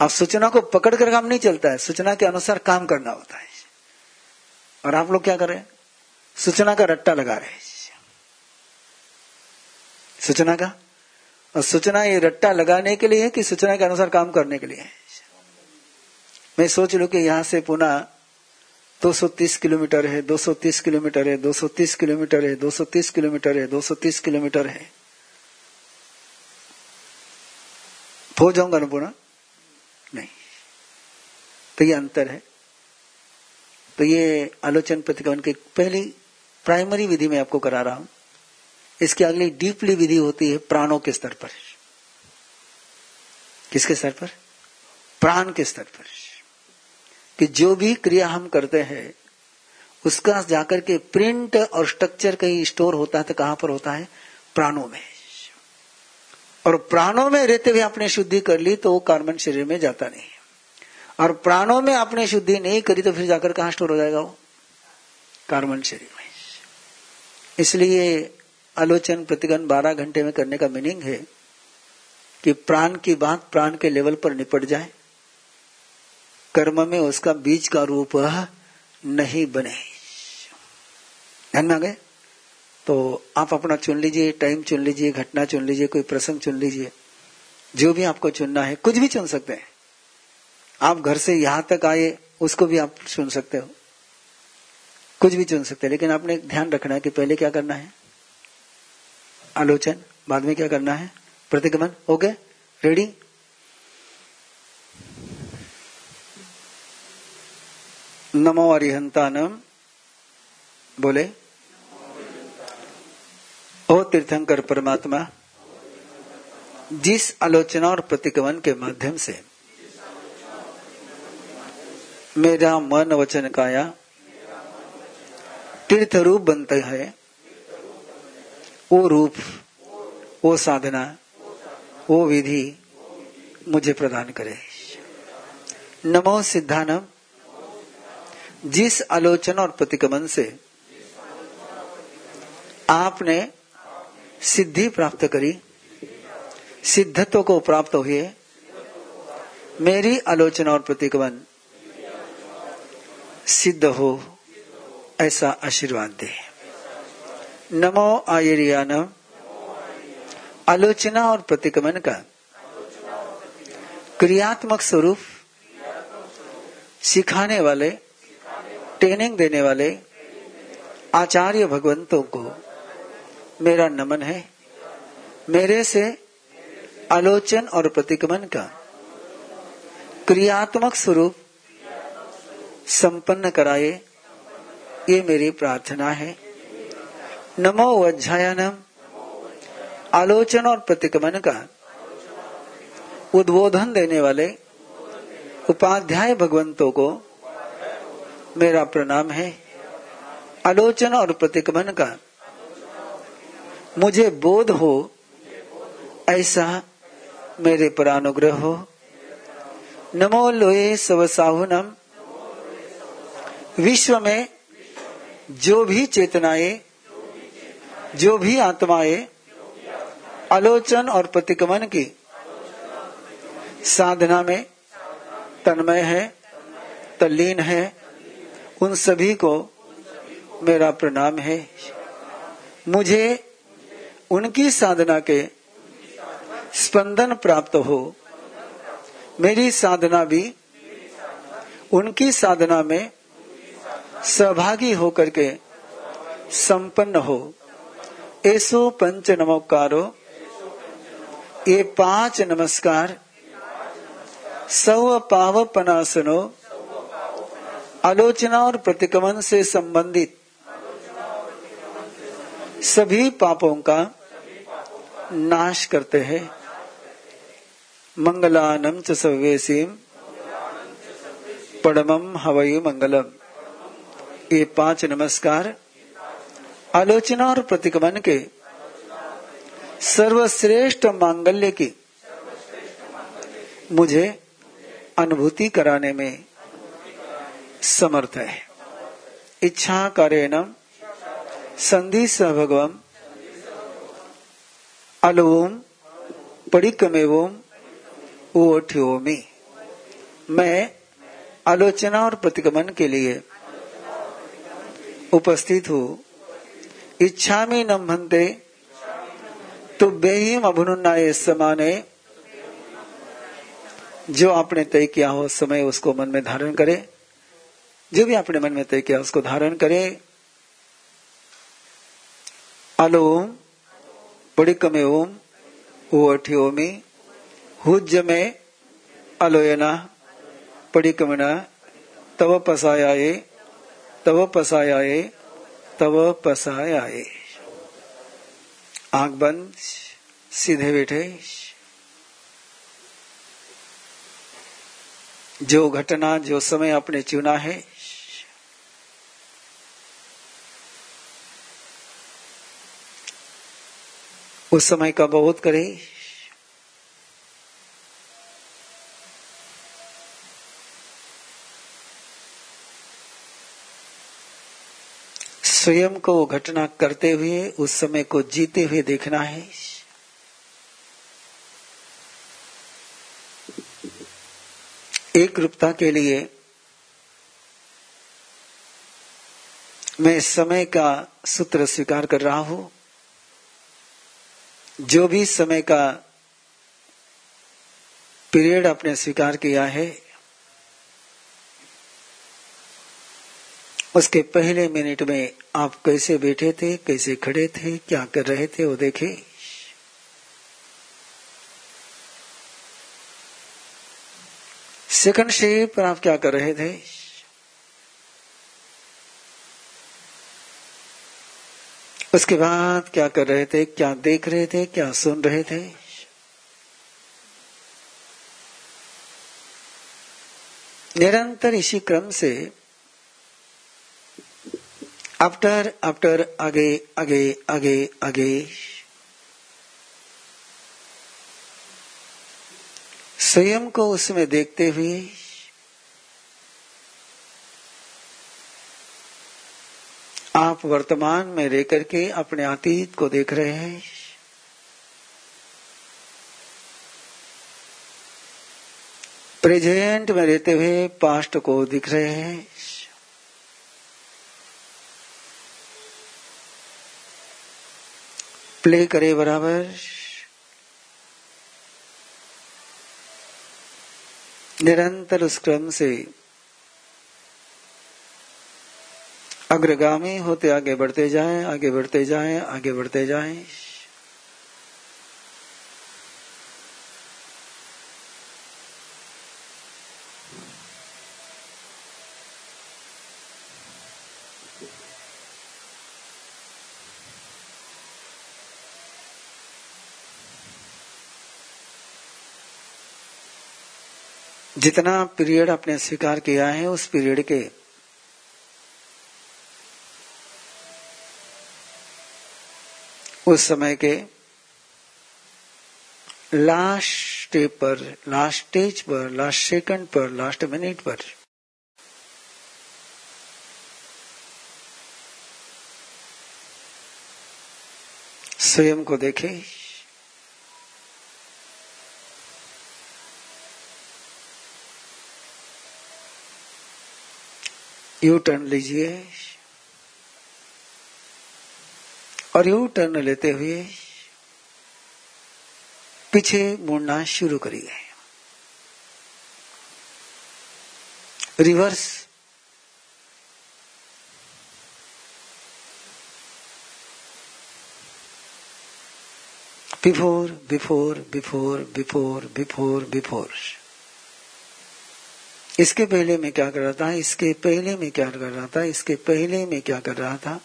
अब सूचना को पकड़ कर काम नहीं चलता है। सूचना के अनुसार काम करना होता है। और आप लोग क्या कर? रहे हैं सूचना का रट्टा लगा रहे हैं। सूचना का? और सूचना ये रट्टा लगाने के लिए है कि सूचना के अनुसार काम करने के लिए है? मैं सोच लू कि यहाँ से पुनः 230 किलोमीटर है 230 किलोमीटर है 230 किलोमीटर है 230 किलोमीटर है 230 किलोमीटर है। हो जाऊँगा ना पुनः नहीं। तो ये अंतर है। तो ये आलोचन प्रतिगमन की पहली प्राइमरी विधि में आपको करा रहा हूँ। इसकी अगली डीपली विधि होती है प्राणों के स्तर पर। किसके स्तर पर? प्राण के स्तर पर। कि जो भी क्रिया हम करते हैं, उसका जाकर के प्रिंट और स्ट्रक्चर कहीं स्टोर होता है तो कहाँ पर होता है? प्राणों में। और प्राणों में रहते हुए आपने शुद्धि कर ली तो वो कार्बन शरीर में जाता नहीं और प्राणों में आपने शुद्धि नहीं करी तो फिर जाकर कहा स्टोर हो जाएगा वो? कार्बन शरीर में। इसलिए आलोचन प्रतिगन 12 घंटे में करने का मीनिंग है कि प्राण की बात प्राण के लेवल पर निपट जाए। कर्म में उसका बीज का रूप नहीं बने। ध्यान में आ गए? तो आप अपना चुन लीजिए टाइम चुन लीजिए, घटना चुन लीजिए, कोई प्रसंग चुन लीजिए। जो भी आपको चुनना है, कुछ भी चुन सकते हैं। आप घर से यहाँ तक आए, उसको भी आप चुन सकते हो। कुछ भी चुन सकते हैं, लेकिन आपने ध्यान रखना है कि पहले क्या करना है? आलोचन। बाद में क्या करना है? प्रतिगमन। हो गए रेडी नमो अरिहंतानम। बोले। ओ तीर्थंकर परमात्मा, जिस आलोचना और प्रतिगमन के माध्यम से मेरा मन वचन काया तीर्थ रूप बनता है वो रूप, वो साधना, वो विधि मुझे प्रदान करे। नमो सिद्धानम। जिस आलोचना और प्रतिगमन से आपने सिद्धि प्राप्त करी, सिद्धत्व को प्राप्त हुए, मेरी आलोचना और प्रतिगमन सिद्ध हो, ऐसा आशीर्वाद दे। नमो आयरियानम आलोचना और प्रतिगमन का। क्रियात्मक स्वरूप। सिखाने वाले। ट्रेनिंग देने वाले। आचार्य भगवंतों को। मेरा नमन है। मेरे से आलोचन और प्रतिगमन का। क्रियात्मक स्वरूप। संपन्न कराए। ये मेरी प्रार्थना है। नमो वज्जायानम आलोचना और प्रतिगमन का उद्बोधन देने वाले उपाध्याय भगवंतों को मेरा प्रणाम है। आलोचना और प्रतिगमन का मुझे बोध हो, ऐसा मेरे पर अनुग्रह हो। नमो लोए सवसाहुनम विश्व में जो भी चेतनाएँ जो भी आत्माएँ आलोचन और प्रतिगमन की साधना में तन्मय है, तल्लीन है, उन सभी को मेरा प्रणाम है। मुझे उनकी साधना के स्पंदन प्राप्त हो। मेरी साधना भी उनकी साधना में सहभागी होकर के संपन्न हो। ऐसो पंच नमोकारो। ये पाँच नमस्कार। सव पावपनासनो। आलोचना और प्रतिक्रमण से संबंधित। सभी पापों का नाश करते हैं। मंगलानम च सव्यसीम पड़मम हवयु मंगलम। ये पाँच नमस्कार। आलोचना और प्रतिगमन के सर्वश्रेष्ठ मांगल्य की मुझे अनुभूति कराने में समर्थ है। इच्छा कार्यण संधि भगवम अलवोम पड़िकमेवोम ओठ्योमी। मैं आलोचना और प्रतिगमन के लिए उपस्थित हूँ। इच्छा में न मनते तो बेहिम अभुनुन्नाय समाने। जो आपने तय किया हो समय उसको मन में धारण करे। जो भी आपने मन में तय किया उसको धारण करे। अलोम पड़िकमे ओम ओ अठ्योमी हुज में अलोयना पड़िकमना तव पसायाए तव पसायाए तव पसाय आए आँख बंद, सीधे बैठे। जो घटना, जो समय आपने चुना है, उस समय का बहुत करे। स्वयं को वो घटना करते हुए, उस समय को जीते हुए देखना है। एक रूपता के लिए मैं समय का सूत्र स्वीकार कर रहा हूँ। जो भी समय का पीरियड आपने स्वीकार किया है उसके पहले मिनट में आप कैसे बैठे थे, कैसे खड़े थे, क्या कर रहे थे, वो देखे। सेकंड शेप पर आप क्या कर रहे थे? उसके बाद क्या कर रहे थे, क्या देख रहे थे, क्या सुन रहे थे? निरंतर इसी क्रम से आफ्टर आफ्टर आगे आगे आगे आगे स्वयं को उसमें देखते हुए आप वर्तमान में रह करके अपने अतीत को देख रहे हैं प्रेजेंट में रहते हुए पास्ट को दिख रहे हैं प्ले करे बराबर। निरंतर उस क्रम से अग्रगामी होते आगे बढ़ते जाएँ, आगे बढ़ते जाएँ, आगे बढ़ते जाएँ। जितना पीरियड आपने स्वीकार किया है उस पीरियड के उस समय के लास्ट स्टेप पर लास्ट स्टेज पर लास्ट सेकंड पर लास्ट मिनट पर स्वयं को देखे। यू टर्न लीजिए। और यू टर्न लेते हुए पीछे मुड़ना शुरू करिए। Reverse. Before before before before before before. इसके पहले मैं क्या कर रहा था? इसके पहले मैं क्या कर रहा था? इसके पहले मैं क्या कर रहा था?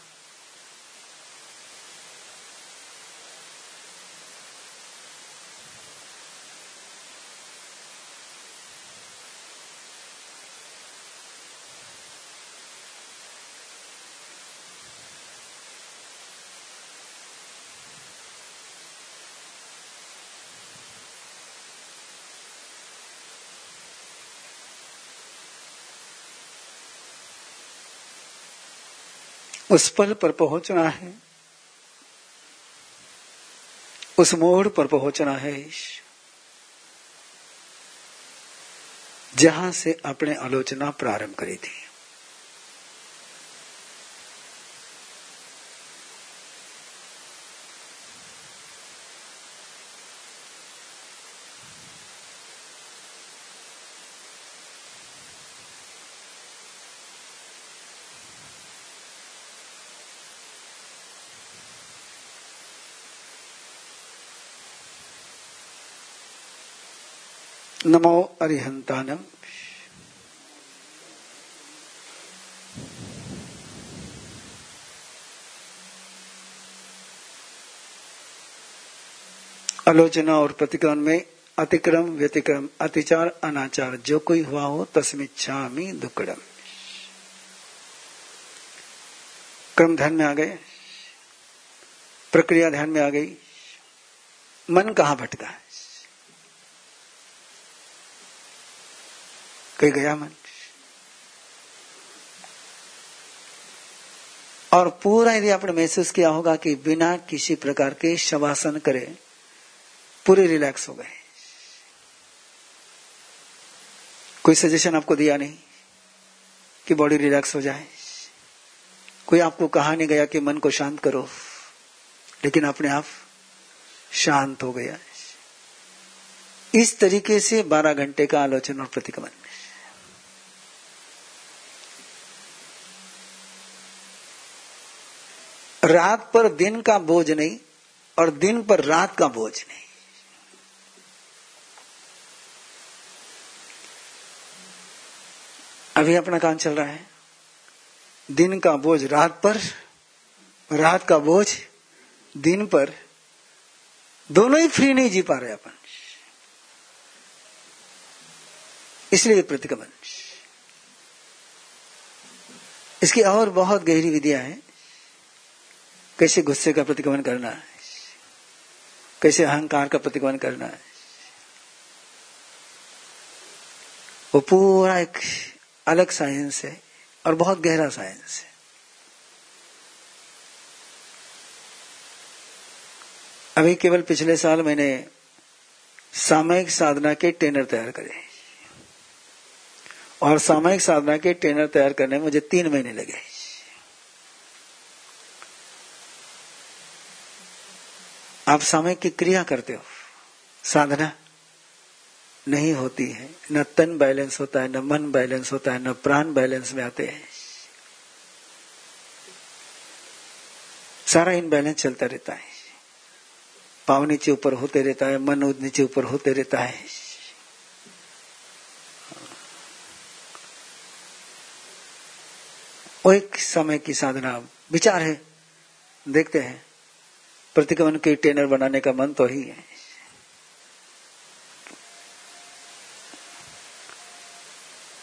उस पल पर पहुँचना है। उस मोड़ पर पहुँचना है जहाँ से अपने आलोचना प्रारंभ करी थी। नमो अरिहंतानम आलोचना और प्रतिक्रमण में अतिक्रम, व्यतिक्रम, अतिचार, अनाचार, जो कोई हुआ हो तस्मिच्छा दुकड़म क्रम ध्यान में आ गए। प्रक्रिया ध्यान में आ गई। मन कहा भटका है? कहीं गया मन और पूरा यदि आपने महसूस किया होगा कि बिना किसी प्रकार के शवासन करे, पूरे रिलैक्स हो गए। कोई सजेशन आपको दिया नहीं कि बॉडी रिलैक्स हो जाए? कोई आपको कहा नहीं गया कि मन को शांत करो, लेकिन अपने आप शांत हो गया। इस तरीके से 12 घंटे का आलोचना और प्रतिक्रमण। रात पर दिन का बोझ नहीं और दिन पर रात का बोझ नहीं। अभी अपना काम चल रहा है। दिन का बोझ रात पर, रात का बोझ दिन पर। दोनों ही फ्री नहीं जी पा रहे अपन। इसलिए प्रतिक्रमण इसकी और बहुत गहरी विधियाँ हैं। कैसे गुस्से का प्रतिक्रमण करना है? कैसे अहंकार का प्रतिक्रमण करना है? वो पूरा एक अलग साइंस है और बहुत गहरा साइंस है। अभी केवल पिछले साल मैंने सामयिक साधना के ट्रेनर तैयार करे। और सामयिक साधना के ट्रेनर तैयार करने में मुझे तीन महीने लगे। आप समय की क्रिया करते हो। साधना नहीं होती है। न तन बैलेंस होता है, न मन बैलेंस होता है, न प्राण बैलेंस में आते हैं। सारा इन बैलेंस चलता रहता है। पाव नीचे ऊपर होते रहता है, मन नीचे ऊपर होते रहता है। वो एक समय की साधना। विचार है। देखते हैं। प्रतिक्रमण के ट्रेनर बनाने का मन तो ही है।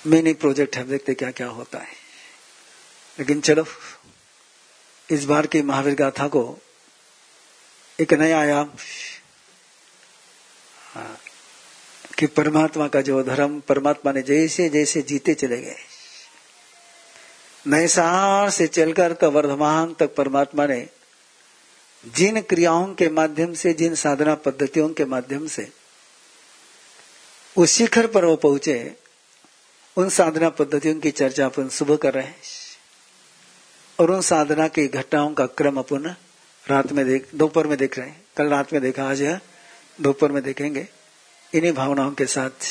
मिनी प्रोजेक्ट है देखते क्या क्या होता है। लेकिन चलो इस बार की महावीर गाथा को एक नया आयाम हाँ, कि परमात्मा का जो धर्म परमात्मा ने जैसे जैसे जीते चले गए नए सार से चलकर तो वर्धमान तक परमात्मा ने जिन क्रियाओं के माध्यम से, जिन साधना पद्धतियों के माध्यम से उस शिखर पर वो पहुँचे, उन साधना पद्धतियों की चर्चा अपन सुबह कर रहे हैं। और उन साधना की घटनाओं का क्रम अपन रात में देख, दोपहर में देख रहे हैं। कल रात में देखा, आज दोपहर में देखेंगे। इन्हीं भावनाओं के साथ